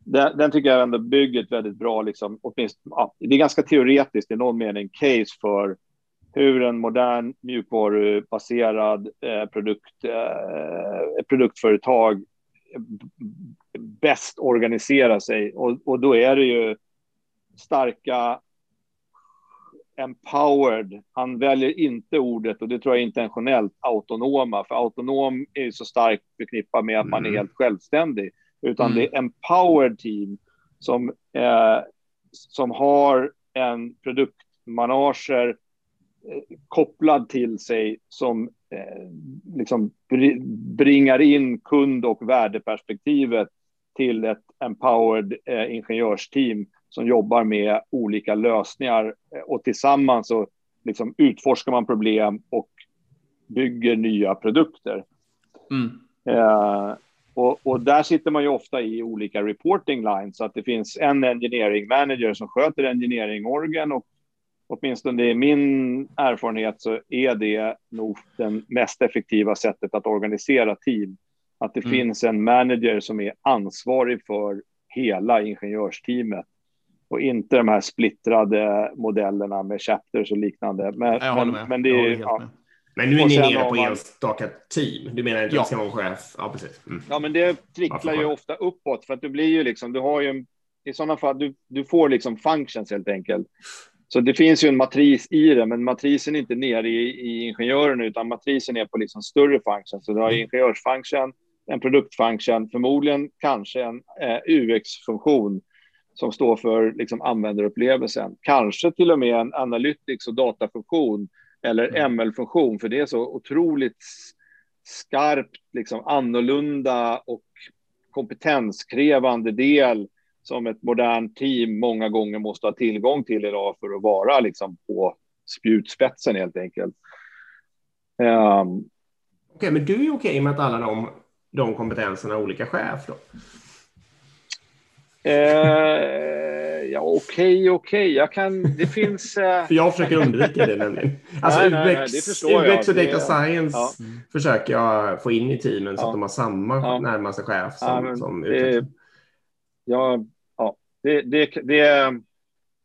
Den, den, tycker jag ändå bygger ett väldigt bra, liksom, åtminstone, ja, det är ganska teoretiskt i någon mening, case för hur en modern mjukvarubaserad eh, produkt, eh, produktföretag bäst organisera sig. Och, och då är det ju starka empowered. Han väljer inte ordet, och det tror jag är intentionellt, autonoma. För autonom är ju så starkt förknippat med att man är mm. helt självständig. Utan mm. det är empowered team som, eh, som har en produktmanager eh, kopplad till sig som eh, liksom bringar in kund och värdeperspektivet till ett empowered eh, ingenjörsteam som jobbar med olika lösningar eh, och tillsammans så liksom utforskar man problem och bygger nya produkter. Mm. Eh, och, och, där sitter man ju ofta i olika reporting lines, så att det finns en engineering manager som sköter engineering-orgen och åtminstone i min erfarenhet så är det nog den mest effektiva sättet att organisera team. Att det mm. finns en manager som är ansvarig för hela ingenjörsteamet och inte de här splittrade modellerna med chapters och liknande. Men, jag håller med. Men, det är, ja. men nu är ni nere på man... enstaka team. Du menar inte ja. att chef? Ja, precis. Mm. Ja, men det tricklar ju ofta uppåt för att du blir ju liksom, du har ju i sådana fall, du, du får liksom functions helt enkelt. Så det finns ju en matris i det, men matrisen är inte nere i, i ingenjören, utan matrisen är på liksom större functions. Så du har mm. ingenjörsfunction, en produktfunction, förmodligen kanske en eh, UX-funktion som står för liksom, användarupplevelsen. Kanske till och med en analytics och datafunktion eller ML-funktion, mm. för det är så otroligt skarpt, liksom annorlunda och kompetenskrävande del som ett modernt team många gånger måste ha tillgång till idag för att vara liksom på spjutspetsen helt enkelt. Um, okej, okay, men du är okej okay med att alla de, de kompetenserna olika chef då? Eh, ja, okej, okay, okej. Okay. Jag kan, det finns... Eh... För jag försöker undvika det nämligen. Alltså nej, nej, UX, nej, UX och Data Science ja. försöker jag få in i teamen så ja. att de har samma ja. närmaste chef som, ja, som det, ja, ja, det, det, det...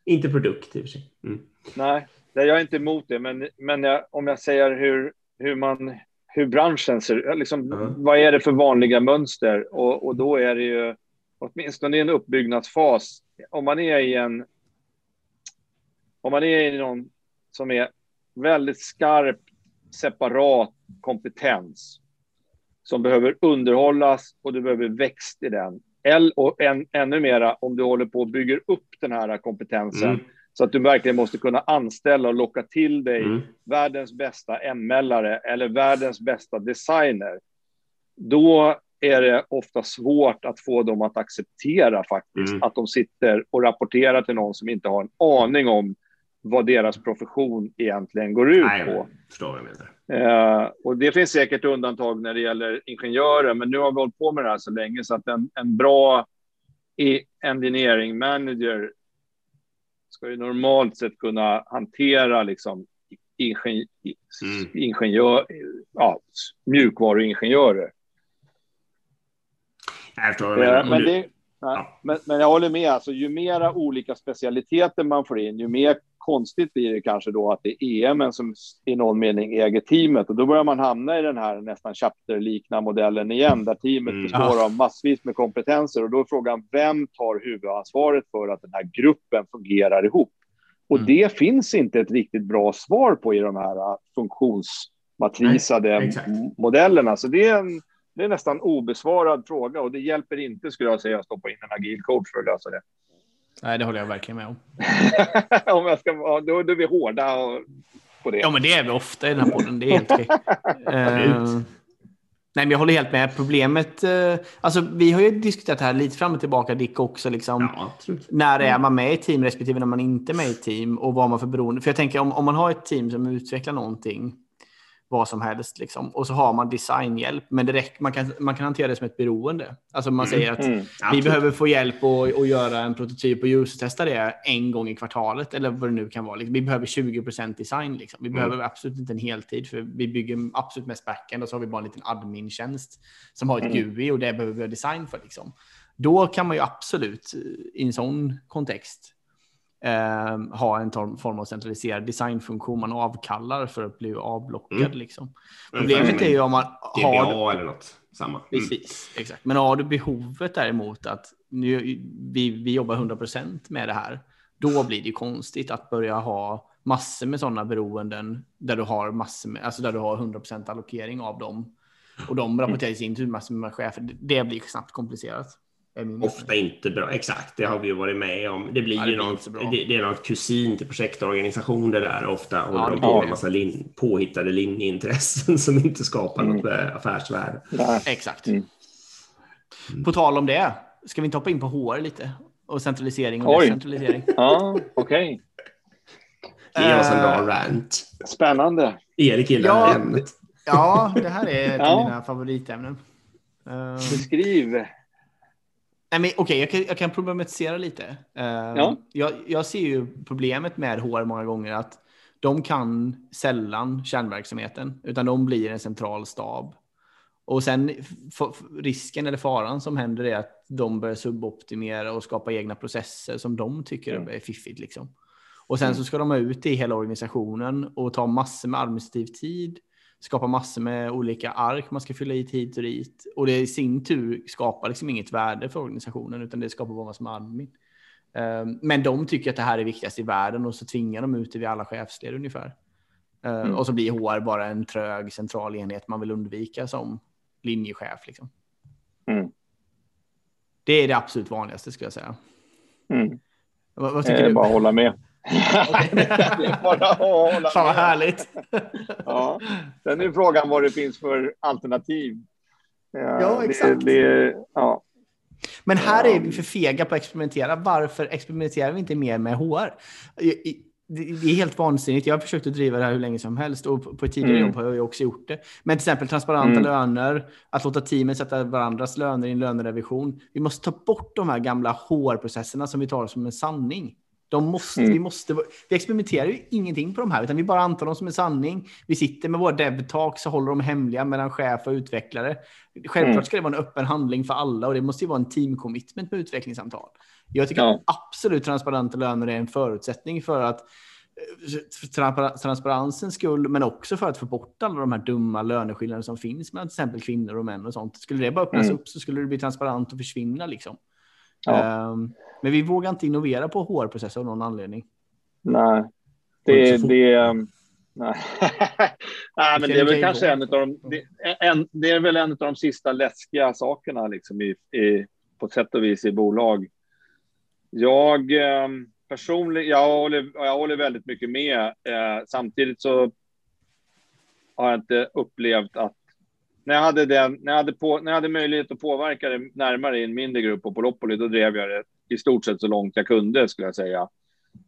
Inte produkt i och för sig. Mm. Nej, jag är inte emot det, men, men jag, om jag säger hur, hur man hur branschen ser ut, liksom, mm. vad är det för vanliga mönster? Och, och då är det ju åtminstone i en uppbyggnadsfas, om man är i en om man är i någon som är väldigt skarp, separat kompetens som behöver underhållas och du behöver växt i den. Och än, ännu mera om du håller på och bygger upp den här kompetensen mm. Så att du verkligen måste kunna anställa och locka till dig mm. världens bästa ML-are eller världens bästa designer. Då är det ofta svårt att få dem att acceptera faktiskt mm. att de sitter och rapporterar till någon som inte har en aning om vad deras profession egentligen går ut Nej, på. Förstår vad menar. Eh, och det finns säkert undantag när det gäller ingenjörer, men nu har vi hållit på med det här så länge så att en, en bra engineering manager ska ju normalt sett kunna hantera liksom ingen, mm. ingenjör, ja, mjukvaruingenjörer. Jag förstår vad du men, det, ja. men, men, jag håller med, alltså, ju mera olika specialiteter man får in, ju mer konstigt blir det kanske då att det är EM som i någon mening äger teamet och då börjar man hamna i den här nästan chapter-liknande modellen igen där teamet mm. består av massvis med kompetenser och då är frågan vem tar huvudansvaret för att den här gruppen fungerar ihop? Och mm. det finns inte ett riktigt bra svar på i de här funktionsmatrisade Nej, modellerna. Så det är en det är nästan obesvarad fråga och det hjälper inte skulle jag säga att stoppa in en agil coach för att lösa det. Nej, det håller jag verkligen med om. om jag ska, då, då är vi hårda på det. Ja, men det är vi ofta i den här podden. Det är helt okej. uh, nej, men jag håller helt med. Problemet, uh, alltså vi har ju diskuterat det här lite fram och tillbaka, Dick också, liksom. Ja, när är man med i team respektive när man inte är med i team och vad man för beroende. För jag tänker om, om man har ett team som utvecklar någonting vad som helst. Liksom. Och så har man designhjälp, men det räcker, man, kan, man kan hantera det som ett beroende. Alltså man mm. säger att mm. vi behöver få hjälp att, att göra en prototyp och user-testa det en gång i kvartalet eller vad det nu kan vara. Liksom. Vi behöver 20% design. Liksom. Vi mm. behöver absolut inte en heltid för vi bygger absolut mest backend och så har vi bara en liten admin-tjänst som har ett mm. GUI och det behöver vi ha design för. Liksom. Då kan man ju absolut i en sån kontext eh, ha en form av centraliserad designfunktion man avkallar för att bli avblockad. Mm. Liksom. Problemet är ju om man har... eller något. Samma. Mm. Precis, exakt. Men har du behovet däremot att nu, vi, vi jobbar 100% med det här, då blir det konstigt att börja ha massor med sådana beroenden där du har massor med, alltså där du har 100% allokering av dem. Och de rapporterar i sin tur massor med chefer. Det blir snabbt komplicerat. Ofta inte bra. Exakt, det har vi ju varit med om. Det blir ja, det ju något, det, det, är något kusin till projektorganisation det där. Ofta håller ja, de på med en massa lin, påhittade linjeintressen som inte skapar mm. något affärsvärde. Ja. Exakt. Mm. På tal om det, ska vi inte hoppa in på HR lite? Och centralisering och Oj. decentralisering. Ja, okej. Okay. Ge oss en bra rant. Spännande. Erik gillar ja, ämnet. Ja, det här är ett av mina favoritämnen. Beskriv. Nej, men, okay, jag, kan, jag kan problematisera lite. Uh, ja. jag, jag ser ju problemet med HR många gånger att de kan sällan kärnverksamheten, utan de blir en central stab. Och sen risken eller faran som händer är att de börjar suboptimera och skapa egna processer som de tycker mm. är fiffigt. Liksom. Och sen mm. så ska de ha ut det i hela organisationen och ta massor med administrativ tid skapa massor med olika ark man ska fylla i hit och dit. Och det i sin tur skapar liksom inget värde för organisationen, utan det skapar bara massor med admin. Ehm, men de tycker att det här är viktigast i världen och så tvingar de ut det vid alla chefsled ungefär. Ehm, mm. Och så blir HR bara en trög central enhet man vill undvika som linjechef. Liksom. Mm. Det är det absolut vanligaste skulle jag säga. Mm. Vad, vad tycker eh, du? Bara hålla med. Fan vad härligt. ja. Sen är frågan vad det finns för alternativ. Ja, exakt. Det, det, ja. Men här är vi för fega på att experimentera. Varför experimenterar vi inte mer med HR? det är helt vansinnigt. Jag har försökt att driva det här hur länge som helst och på ett tidigare mm. jobb har jag också gjort det. Men till exempel transparenta mm. löner, att låta teamet sätta varandras löner i en lönerevision. Vi måste ta bort de här gamla HR-processerna som vi tar som en sanning. De måste, mm. vi, måste, vi experimenterar ju ingenting på de här, utan vi bara antar dem som en sanning. Vi sitter med våra dev-talks och håller dem hemliga mellan chef och utvecklare. Självklart mm. ska det vara en öppen handling för alla och det måste ju vara en team commitment med utvecklingssamtal. Jag tycker ja. absolut transparenta löner är en förutsättning för att för transparensens skull, men också för att få bort alla de här dumma löneskillnader som finns mellan till exempel kvinnor och män och sånt. Skulle det bara öppnas mm. upp så skulle det bli transparent och försvinna liksom. Ja. Um, men vi vågar inte innovera på HR-processer av någon anledning. Nej, det, det, um, nej. nej, men det är väl kanske en av de, det, en, det är väl en av de sista läskiga sakerna liksom i, i, på sätt och vis i bolag. Jag um, personligen, jag håller, jag håller väldigt mycket med. Eh, samtidigt så har jag inte upplevt att när jag hade, den, när jag hade, på, när jag hade möjlighet att påverka det närmare i en mindre grupp på Polopoli, då drev jag det i stort sett så långt jag kunde, skulle jag säga.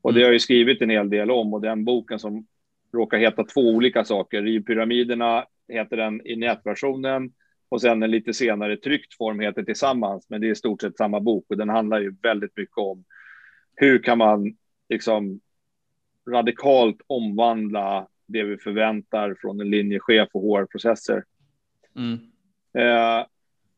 Och det har jag ju skrivit en hel del om och den boken som råkar heta två olika saker. Rivpyramiderna heter den i nätversionen och sen en lite senare tryckt form heter Tillsammans, men det är i stort sett samma bok och den handlar ju väldigt mycket om hur kan man liksom radikalt omvandla det vi förväntar från en linjechef och HR-processer. Mm. Eh,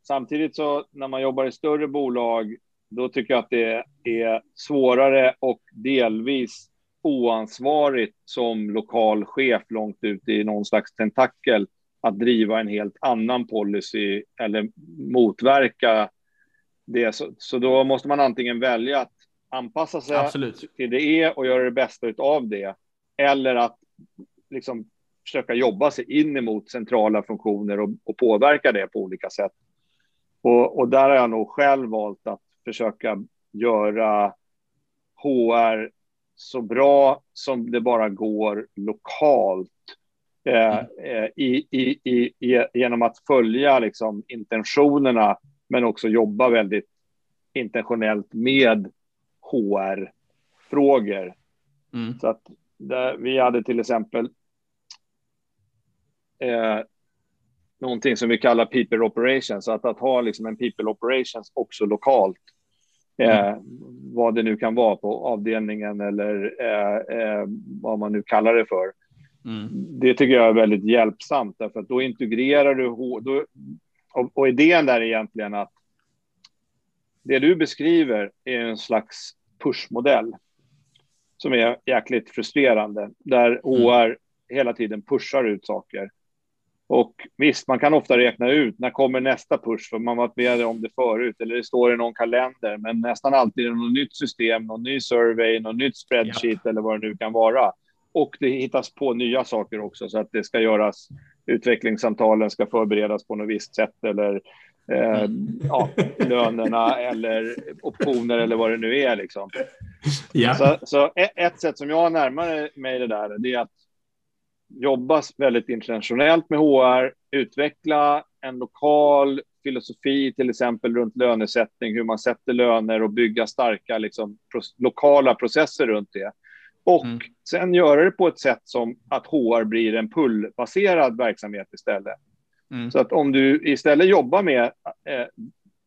samtidigt så när man jobbar i större bolag, då tycker jag att det är svårare och delvis oansvarigt som lokal chef långt ut i någon slags tentakel att driva en helt annan policy eller motverka det. Så, så då måste man antingen välja att anpassa sig Absolut. till det är och göra det bästa av det. Eller att liksom försöka jobba sig in emot centrala funktioner och, och påverka det på olika sätt. Och, och, där har jag nog själv valt att försöka göra HR så bra som det bara går lokalt. Eh, eh i, i, i, genom att följa liksom, intentionerna, men också jobba väldigt intentionellt med HR-frågor. Mm. Så att där, vi hade till exempel eh, någonting som vi kallar people operations, att, att ha liksom en people operations också lokalt. Eh, mm. Vad det nu kan vara på avdelningen eller eh, eh, vad man nu kallar det för. Mm. Det tycker jag är väldigt hjälpsamt därför att då integrerar du då, och, och idén där är egentligen att det du beskriver är en slags pushmodell som är jäkligt frustrerande, där HR mm. hela tiden pushar ut saker. Och visst, man kan ofta räkna ut när kommer nästa push, för man varit med om det förut, eller det står i någon kalender, men nästan alltid är det något nytt system, någon ny survey, något nytt spreadsheet ja. eller vad det nu kan vara. Och det hittas på nya saker också, så att det ska göras, utvecklingssamtalen ska förberedas på något visst sätt, eller eh, ja, lönerna eller optioner eller vad det nu är. Liksom. Ja. Så, så ett sätt som jag närmar mig det där, det är att jobba väldigt internationellt med HR, utveckla en lokal filosofi, till exempel runt lönesättning, hur man sätter löner och bygga starka liksom, pros lokala processer runt det. Och mm. sen göra det på ett sätt som att HR blir en pullbaserad verksamhet istället. Mm. Så att om du istället jobbar med, eh,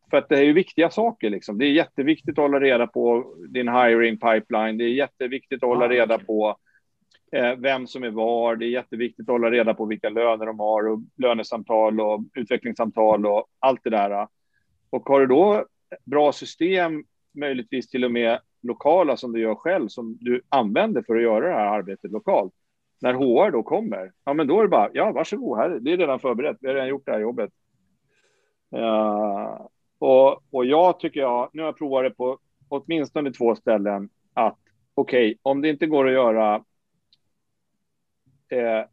för att det är ju viktiga saker, liksom. det är jätteviktigt att hålla reda på din hiring pipeline, det är jätteviktigt att hålla ah, reda okay. på Eh, vem som är var, det är jätteviktigt att hålla reda på vilka löner de har och lönesamtal och utvecklingssamtal och allt det där. Och har du då bra system, möjligtvis till och med lokala som du gör själv, som du använder för att göra det här arbetet lokalt, när HR då kommer, ja men då är det bara, ja varsågod, här, det är redan förberett, vi har redan gjort det här jobbet. Uh, och, och jag tycker jag, nu har jag provat det på åtminstone två ställen, att okej, okay, om det inte går att göra eh,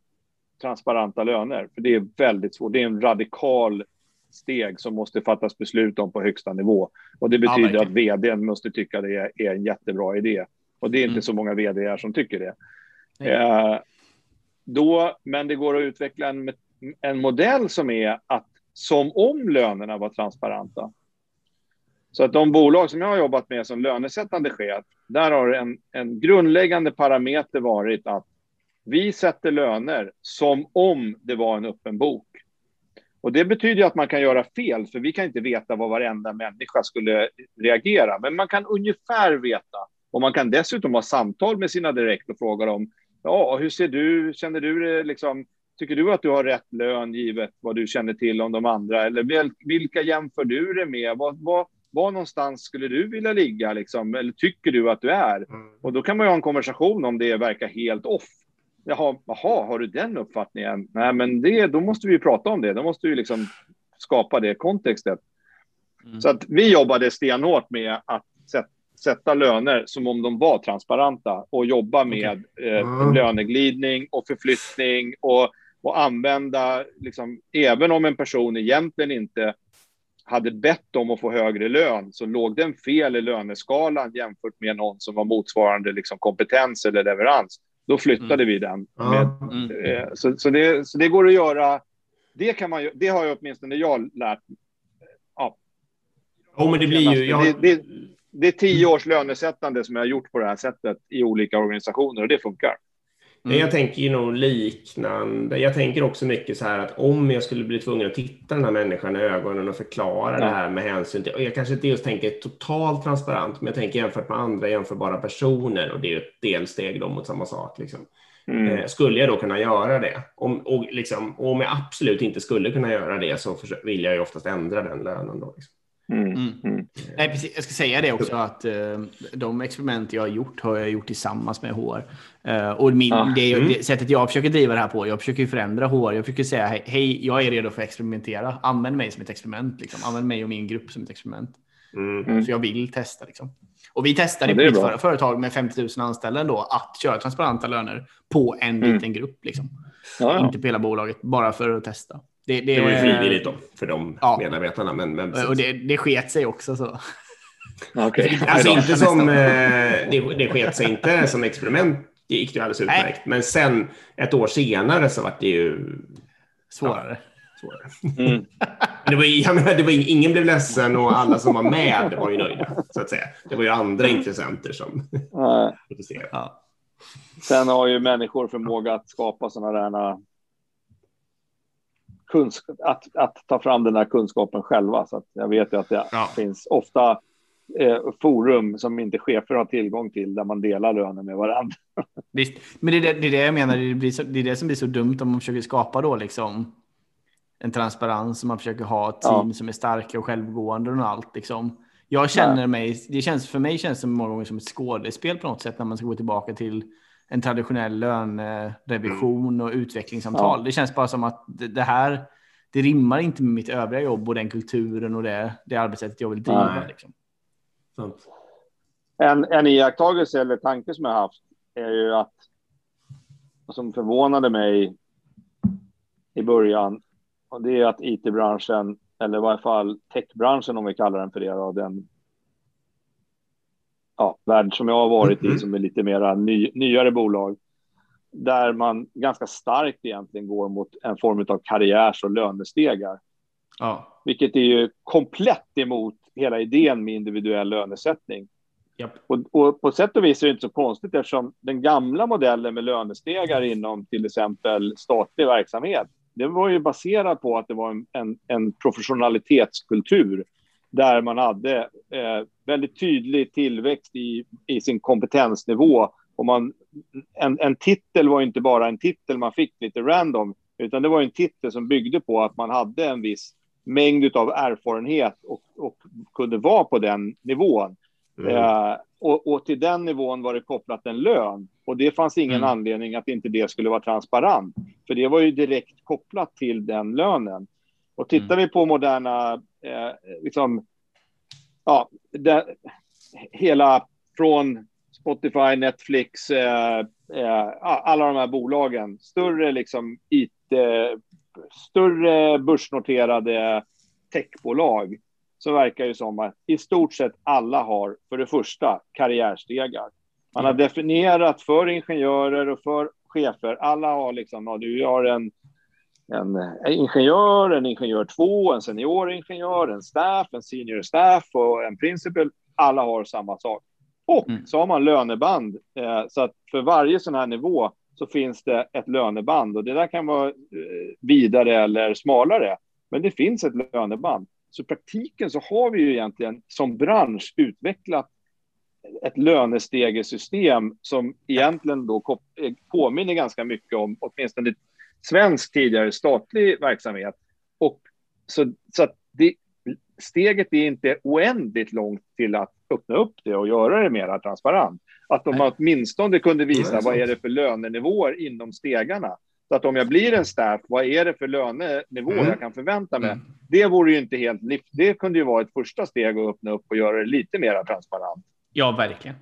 transparenta löner, för det är väldigt svårt, det är en radikal steg som måste fattas beslut om på högsta nivå. Och det betyder ja, att vd måste tycka det är, är en jättebra idé. Och det är inte mm. så många vd som tycker det. Eh, då, men det går att utveckla en, en modell som är att som om lönerna var transparenta. Så att de bolag som jag har jobbat med som lönesättande chef, där har en, en grundläggande parameter varit att vi sätter löner som om det var en öppen bok. Och det betyder att man kan göra fel, för vi kan inte veta vad varenda människa skulle reagera. Men man kan ungefär veta. Och man kan dessutom ha samtal med sina direkt och fråga dem, ja, hur ser du, känner du det liksom, tycker du att du har rätt lön givet vad du känner till om de andra? Eller vilka jämför du det med? Vad, vad, var någonstans skulle du vilja ligga liksom? Eller tycker du att du är? Mm. Och då kan man ju ha en konversation om det verkar helt off. Jaha, jaha, har du den uppfattningen? Nej, men det, då måste vi ju prata om det. Då måste vi liksom skapa det kontextet. Mm. Så att vi jobbade stenhårt med att sätta löner som om de var transparenta och jobba med okay. eh, mm. löneglidning och förflyttning och, och använda, liksom, även om en person egentligen inte hade bett om att få högre lön så låg den fel i löneskalan jämfört med någon som var motsvarande liksom, kompetens eller leverans. Då flyttade mm. vi den. Med, mm. eh, så, så, det, så det går att göra. Det, kan man, det har jag åtminstone jag lärt ja. Oh, men det blir ju... Jag... Det, det, det är tio års lönesättande som jag har gjort på det här sättet i olika organisationer och det funkar. Mm. Jag tänker ju nog liknande. Jag tänker också mycket så här att om jag skulle bli tvungen att titta den här människan i ögonen och förklara ja. det här med hänsyn till, och jag kanske inte just tänker totalt transparent, men jag tänker jämfört med andra jämförbara personer och det är ett delsteg då mot samma sak. Liksom. Mm. Eh, skulle jag då kunna göra det? Om, och, liksom, och om jag absolut inte skulle kunna göra det så vill jag ju oftast ändra den lönen. Då, liksom. Mm, mm. Mm. Nej, precis. Jag ska säga det också att uh, de experiment jag har gjort har jag gjort tillsammans med HR. Eh, och min, ah, det, mm. det, sättet jag försöker driva det här på, jag försöker förändra HR. Jag försöker säga hej, hej, jag är redo för att experimentera. Använd mig som ett experiment. Liksom. Använd mig och min grupp som ett experiment. Mm. Så jag vill testa. Liksom. Och vi testade ja, på mitt företag med 50 000 anställda ändå att köra transparenta löner på en liten grupp. Liksom. Ja, ja. Inte på hela bolaget, bara för att testa. Det, det, det var ju frivilligt då för de ja. medarbetarna. Men, men och det, det sket sig också så. Okay. Alltså inte som, eh, det, det sket sig inte som experiment. Det gick ju alldeles utmärkt. Nej. Men sen ett år senare så var det ju svårare. Ja, svårare. Mm. det var, jag menar, det var, ingen blev ledsen och alla som var med var ju nöjda. Så att säga. Det var ju andra intressenter som protesterade. Ja. Sen har ju människor förmåga att skapa sådana där att, att ta fram den här kunskapen själva. Så jag vet ju att det ja. finns ofta eh, forum som inte chefer har tillgång till där man delar lönen med varandra. Visst, men det är det, det, är det jag menar. Det, blir så, det är det som blir så dumt om man försöker skapa då liksom en transparens och man försöker ha team ja. som är starka och självgående och allt liksom. Jag känner mig, det känns för mig känns det många gånger som ett skådespel på något sätt när man ska gå tillbaka till en traditionell lönerevision och utvecklingssamtal. Ja. Det känns bara som att det här, det rimmar inte med mitt övriga jobb och den kulturen och det, det arbetssättet jag vill driva. Liksom. En, en iakttagelse eller tanke som jag haft är ju att som förvånade mig i början och det är att it-branschen eller i varje fall techbranschen om vi kallar den för det då, den ja, värld som jag har varit i som är lite mera ny, nyare bolag där man ganska starkt egentligen går mot en form av karriärs och lönestegar. Ja. Vilket är ju komplett emot hela idén med individuell lönesättning. Yep. Och, och, på sätt och vis är det inte så konstigt eftersom den gamla modellen med lönestegar inom till exempel statlig verksamhet, det var ju baserat på att det var en, en, en professionalitetskultur där man hade eh, väldigt tydlig tillväxt i, i sin kompetensnivå och man, en, en titel var inte bara en titel man fick lite random, utan det var en titel som byggde på att man hade en viss mängd av erfarenhet och, och kunde vara på den nivån. Mm. Eh, och, och, till den nivån var det kopplat en lön. Och det fanns ingen mm. anledning att inte det skulle vara transparent. För det var ju direkt kopplat till den lönen. Och tittar mm. vi på moderna, liksom, ja, det, hela från Spotify, Netflix, eh, eh, alla de här bolagen, större liksom IT, större börsnoterade techbolag, så verkar det som att i stort sett alla har för det första karriärstegar. Man har definierat för ingenjörer och för chefer. Alla har liksom, ja, du har en, en, en ingenjör, en ingenjör två, en senior ingenjör, en staff, en senior staff och en principal. Alla har samma sak. Och mm. så har man löneband. Eh, så att för varje sån här nivå så finns det ett löneband och det där kan vara eh, vidare eller smalare. Men det finns ett löneband. Så i praktiken så har vi ju egentligen som bransch utvecklat ett lönestegesystem som egentligen då eh, påminner ganska mycket om åtminstone svensk tidigare statlig verksamhet. Och så, så att det, steget är inte oändligt långt till att öppna upp det och göra det mer transparent. Att de åtminstone kunde visa vad är det för lönenivåer inom stegarna. Så att om jag blir en staff, vad är det för lönenivå mm. jag kan förvänta mig? Mm. Det vore ju inte helt... Det kunde ju vara ett första steg att öppna upp och göra det lite mer transparent. Ja, verkligen.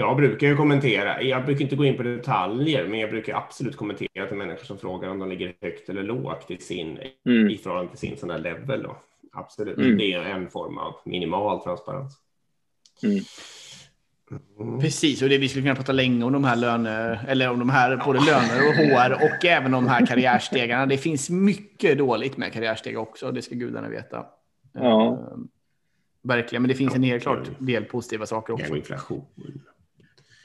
Jag brukar ju kommentera. Jag brukar inte gå in på detaljer, men jag brukar absolut kommentera till människor som frågar om de ligger högt eller lågt i sin mm. i förhållande till sin sån här level. Då. Absolut, mm. det är en form av minimal transparens. Mm. Mm. Precis, och det, vi skulle kunna prata länge om de här löner, eller om de här både löner och HR och även de här karriärstegarna. Det finns mycket dåligt med karriärsteg också, det ska gudarna veta. Ja. Uh, verkligen, men det finns en helt klart del positiva saker också. inflation.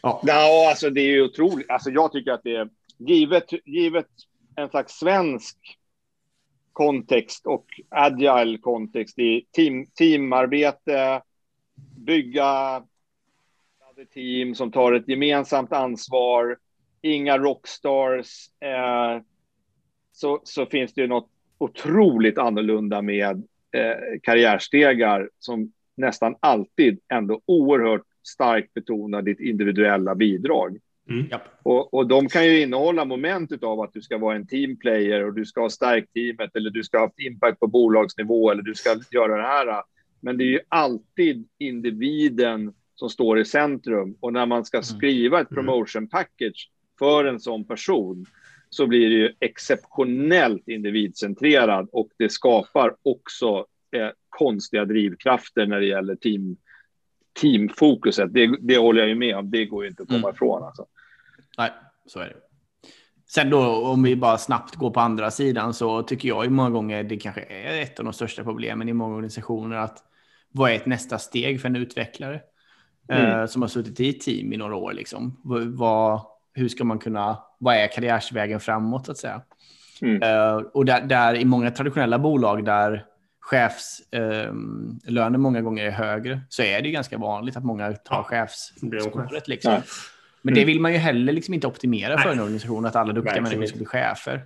Ja. ja, alltså det är ju otroligt. Alltså jag tycker att det är givet, givet en slags svensk kontext och agile kontext i team, teamarbete, bygga team som tar ett gemensamt ansvar, inga rockstars, eh, så, så finns det ju något otroligt annorlunda med eh, karriärstegar som nästan alltid ändå oerhört starkt betonar ditt individuella bidrag. Mm. Och, och de kan ju innehålla momentet av att du ska vara en teamplayer och du ska ha stärkt teamet eller du ska ha haft impact på bolagsnivå eller du ska göra det här. Men det är ju alltid individen som står i centrum och när man ska mm. skriva ett mm. promotion package för en sån person så blir det ju exceptionellt individcentrerad och det skapar också eh, konstiga drivkrafter när det gäller team, teamfokuset. Det, det håller jag ju med om. Det går ju inte att komma mm. ifrån. Alltså. Nej, så är det. Sen då om vi bara snabbt går på andra sidan så tycker jag ju många gånger det kanske är ett av de största problemen i många organisationer att vad är ett nästa steg för en utvecklare mm. eh, som har suttit i ett team i några år liksom? Vad, hur ska man kunna, vad är karriärsvägen framåt så att säga? Mm. Eh, och där, där, i många traditionella bolag där chefslönen eh, många gånger är högre så är det ganska vanligt att många tar ja. Liksom. Ja. Men det mm. vill man ju heller liksom inte optimera för en organisation, att alla duktiga människor ska bli chefer.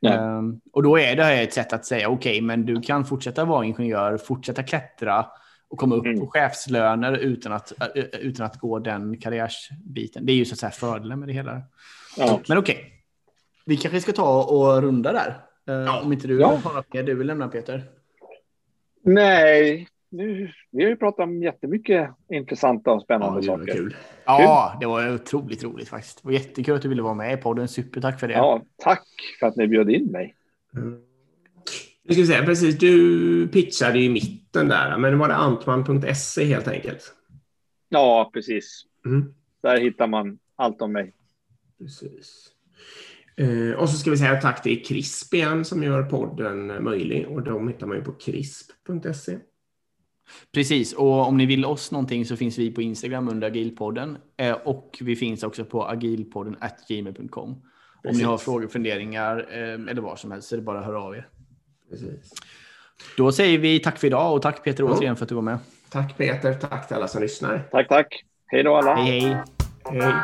Um, och då är det här ett sätt att säga okej, okay, men du kan fortsätta vara ingenjör, fortsätta klättra och komma upp mm. på chefslöner utan att, utan att gå den karriärsbiten. Det är ju så att säga fördelen med det hela. Ja. Men okej, okay. vi kanske ska ta och runda där. Uh, ja. Om inte du ja. har något mer du vill lämna Peter? Nej, nu, vi har ju pratat om jättemycket intressanta och spännande ja, saker. Kul. Ja, det var otroligt roligt faktiskt. Det var jättekul att du ville vara med i podden. Supertack för det. Ja, tack för att ni bjöd in mig. Mm. Jag skulle säga precis, du pitchade i mitten där, men var det antman.se helt enkelt? Ja, precis. Mm. Där hittar man allt om mig. Precis. Eh, och så ska vi säga tack till CRISP igen som gör podden möjlig och de hittar man ju på crisp.se. Precis, och om ni vill oss någonting så finns vi på Instagram under agilpodden eh, och vi finns också på agilpodden gmail.com. Om ni har frågor, funderingar eh, eller vad som helst så är det bara att höra av er. Precis. Då säger vi tack för idag och tack Peter ja. återigen för att du var med. Tack Peter, tack till alla som lyssnar. Tack, tack. Hej då alla. Hej, hej. Hej.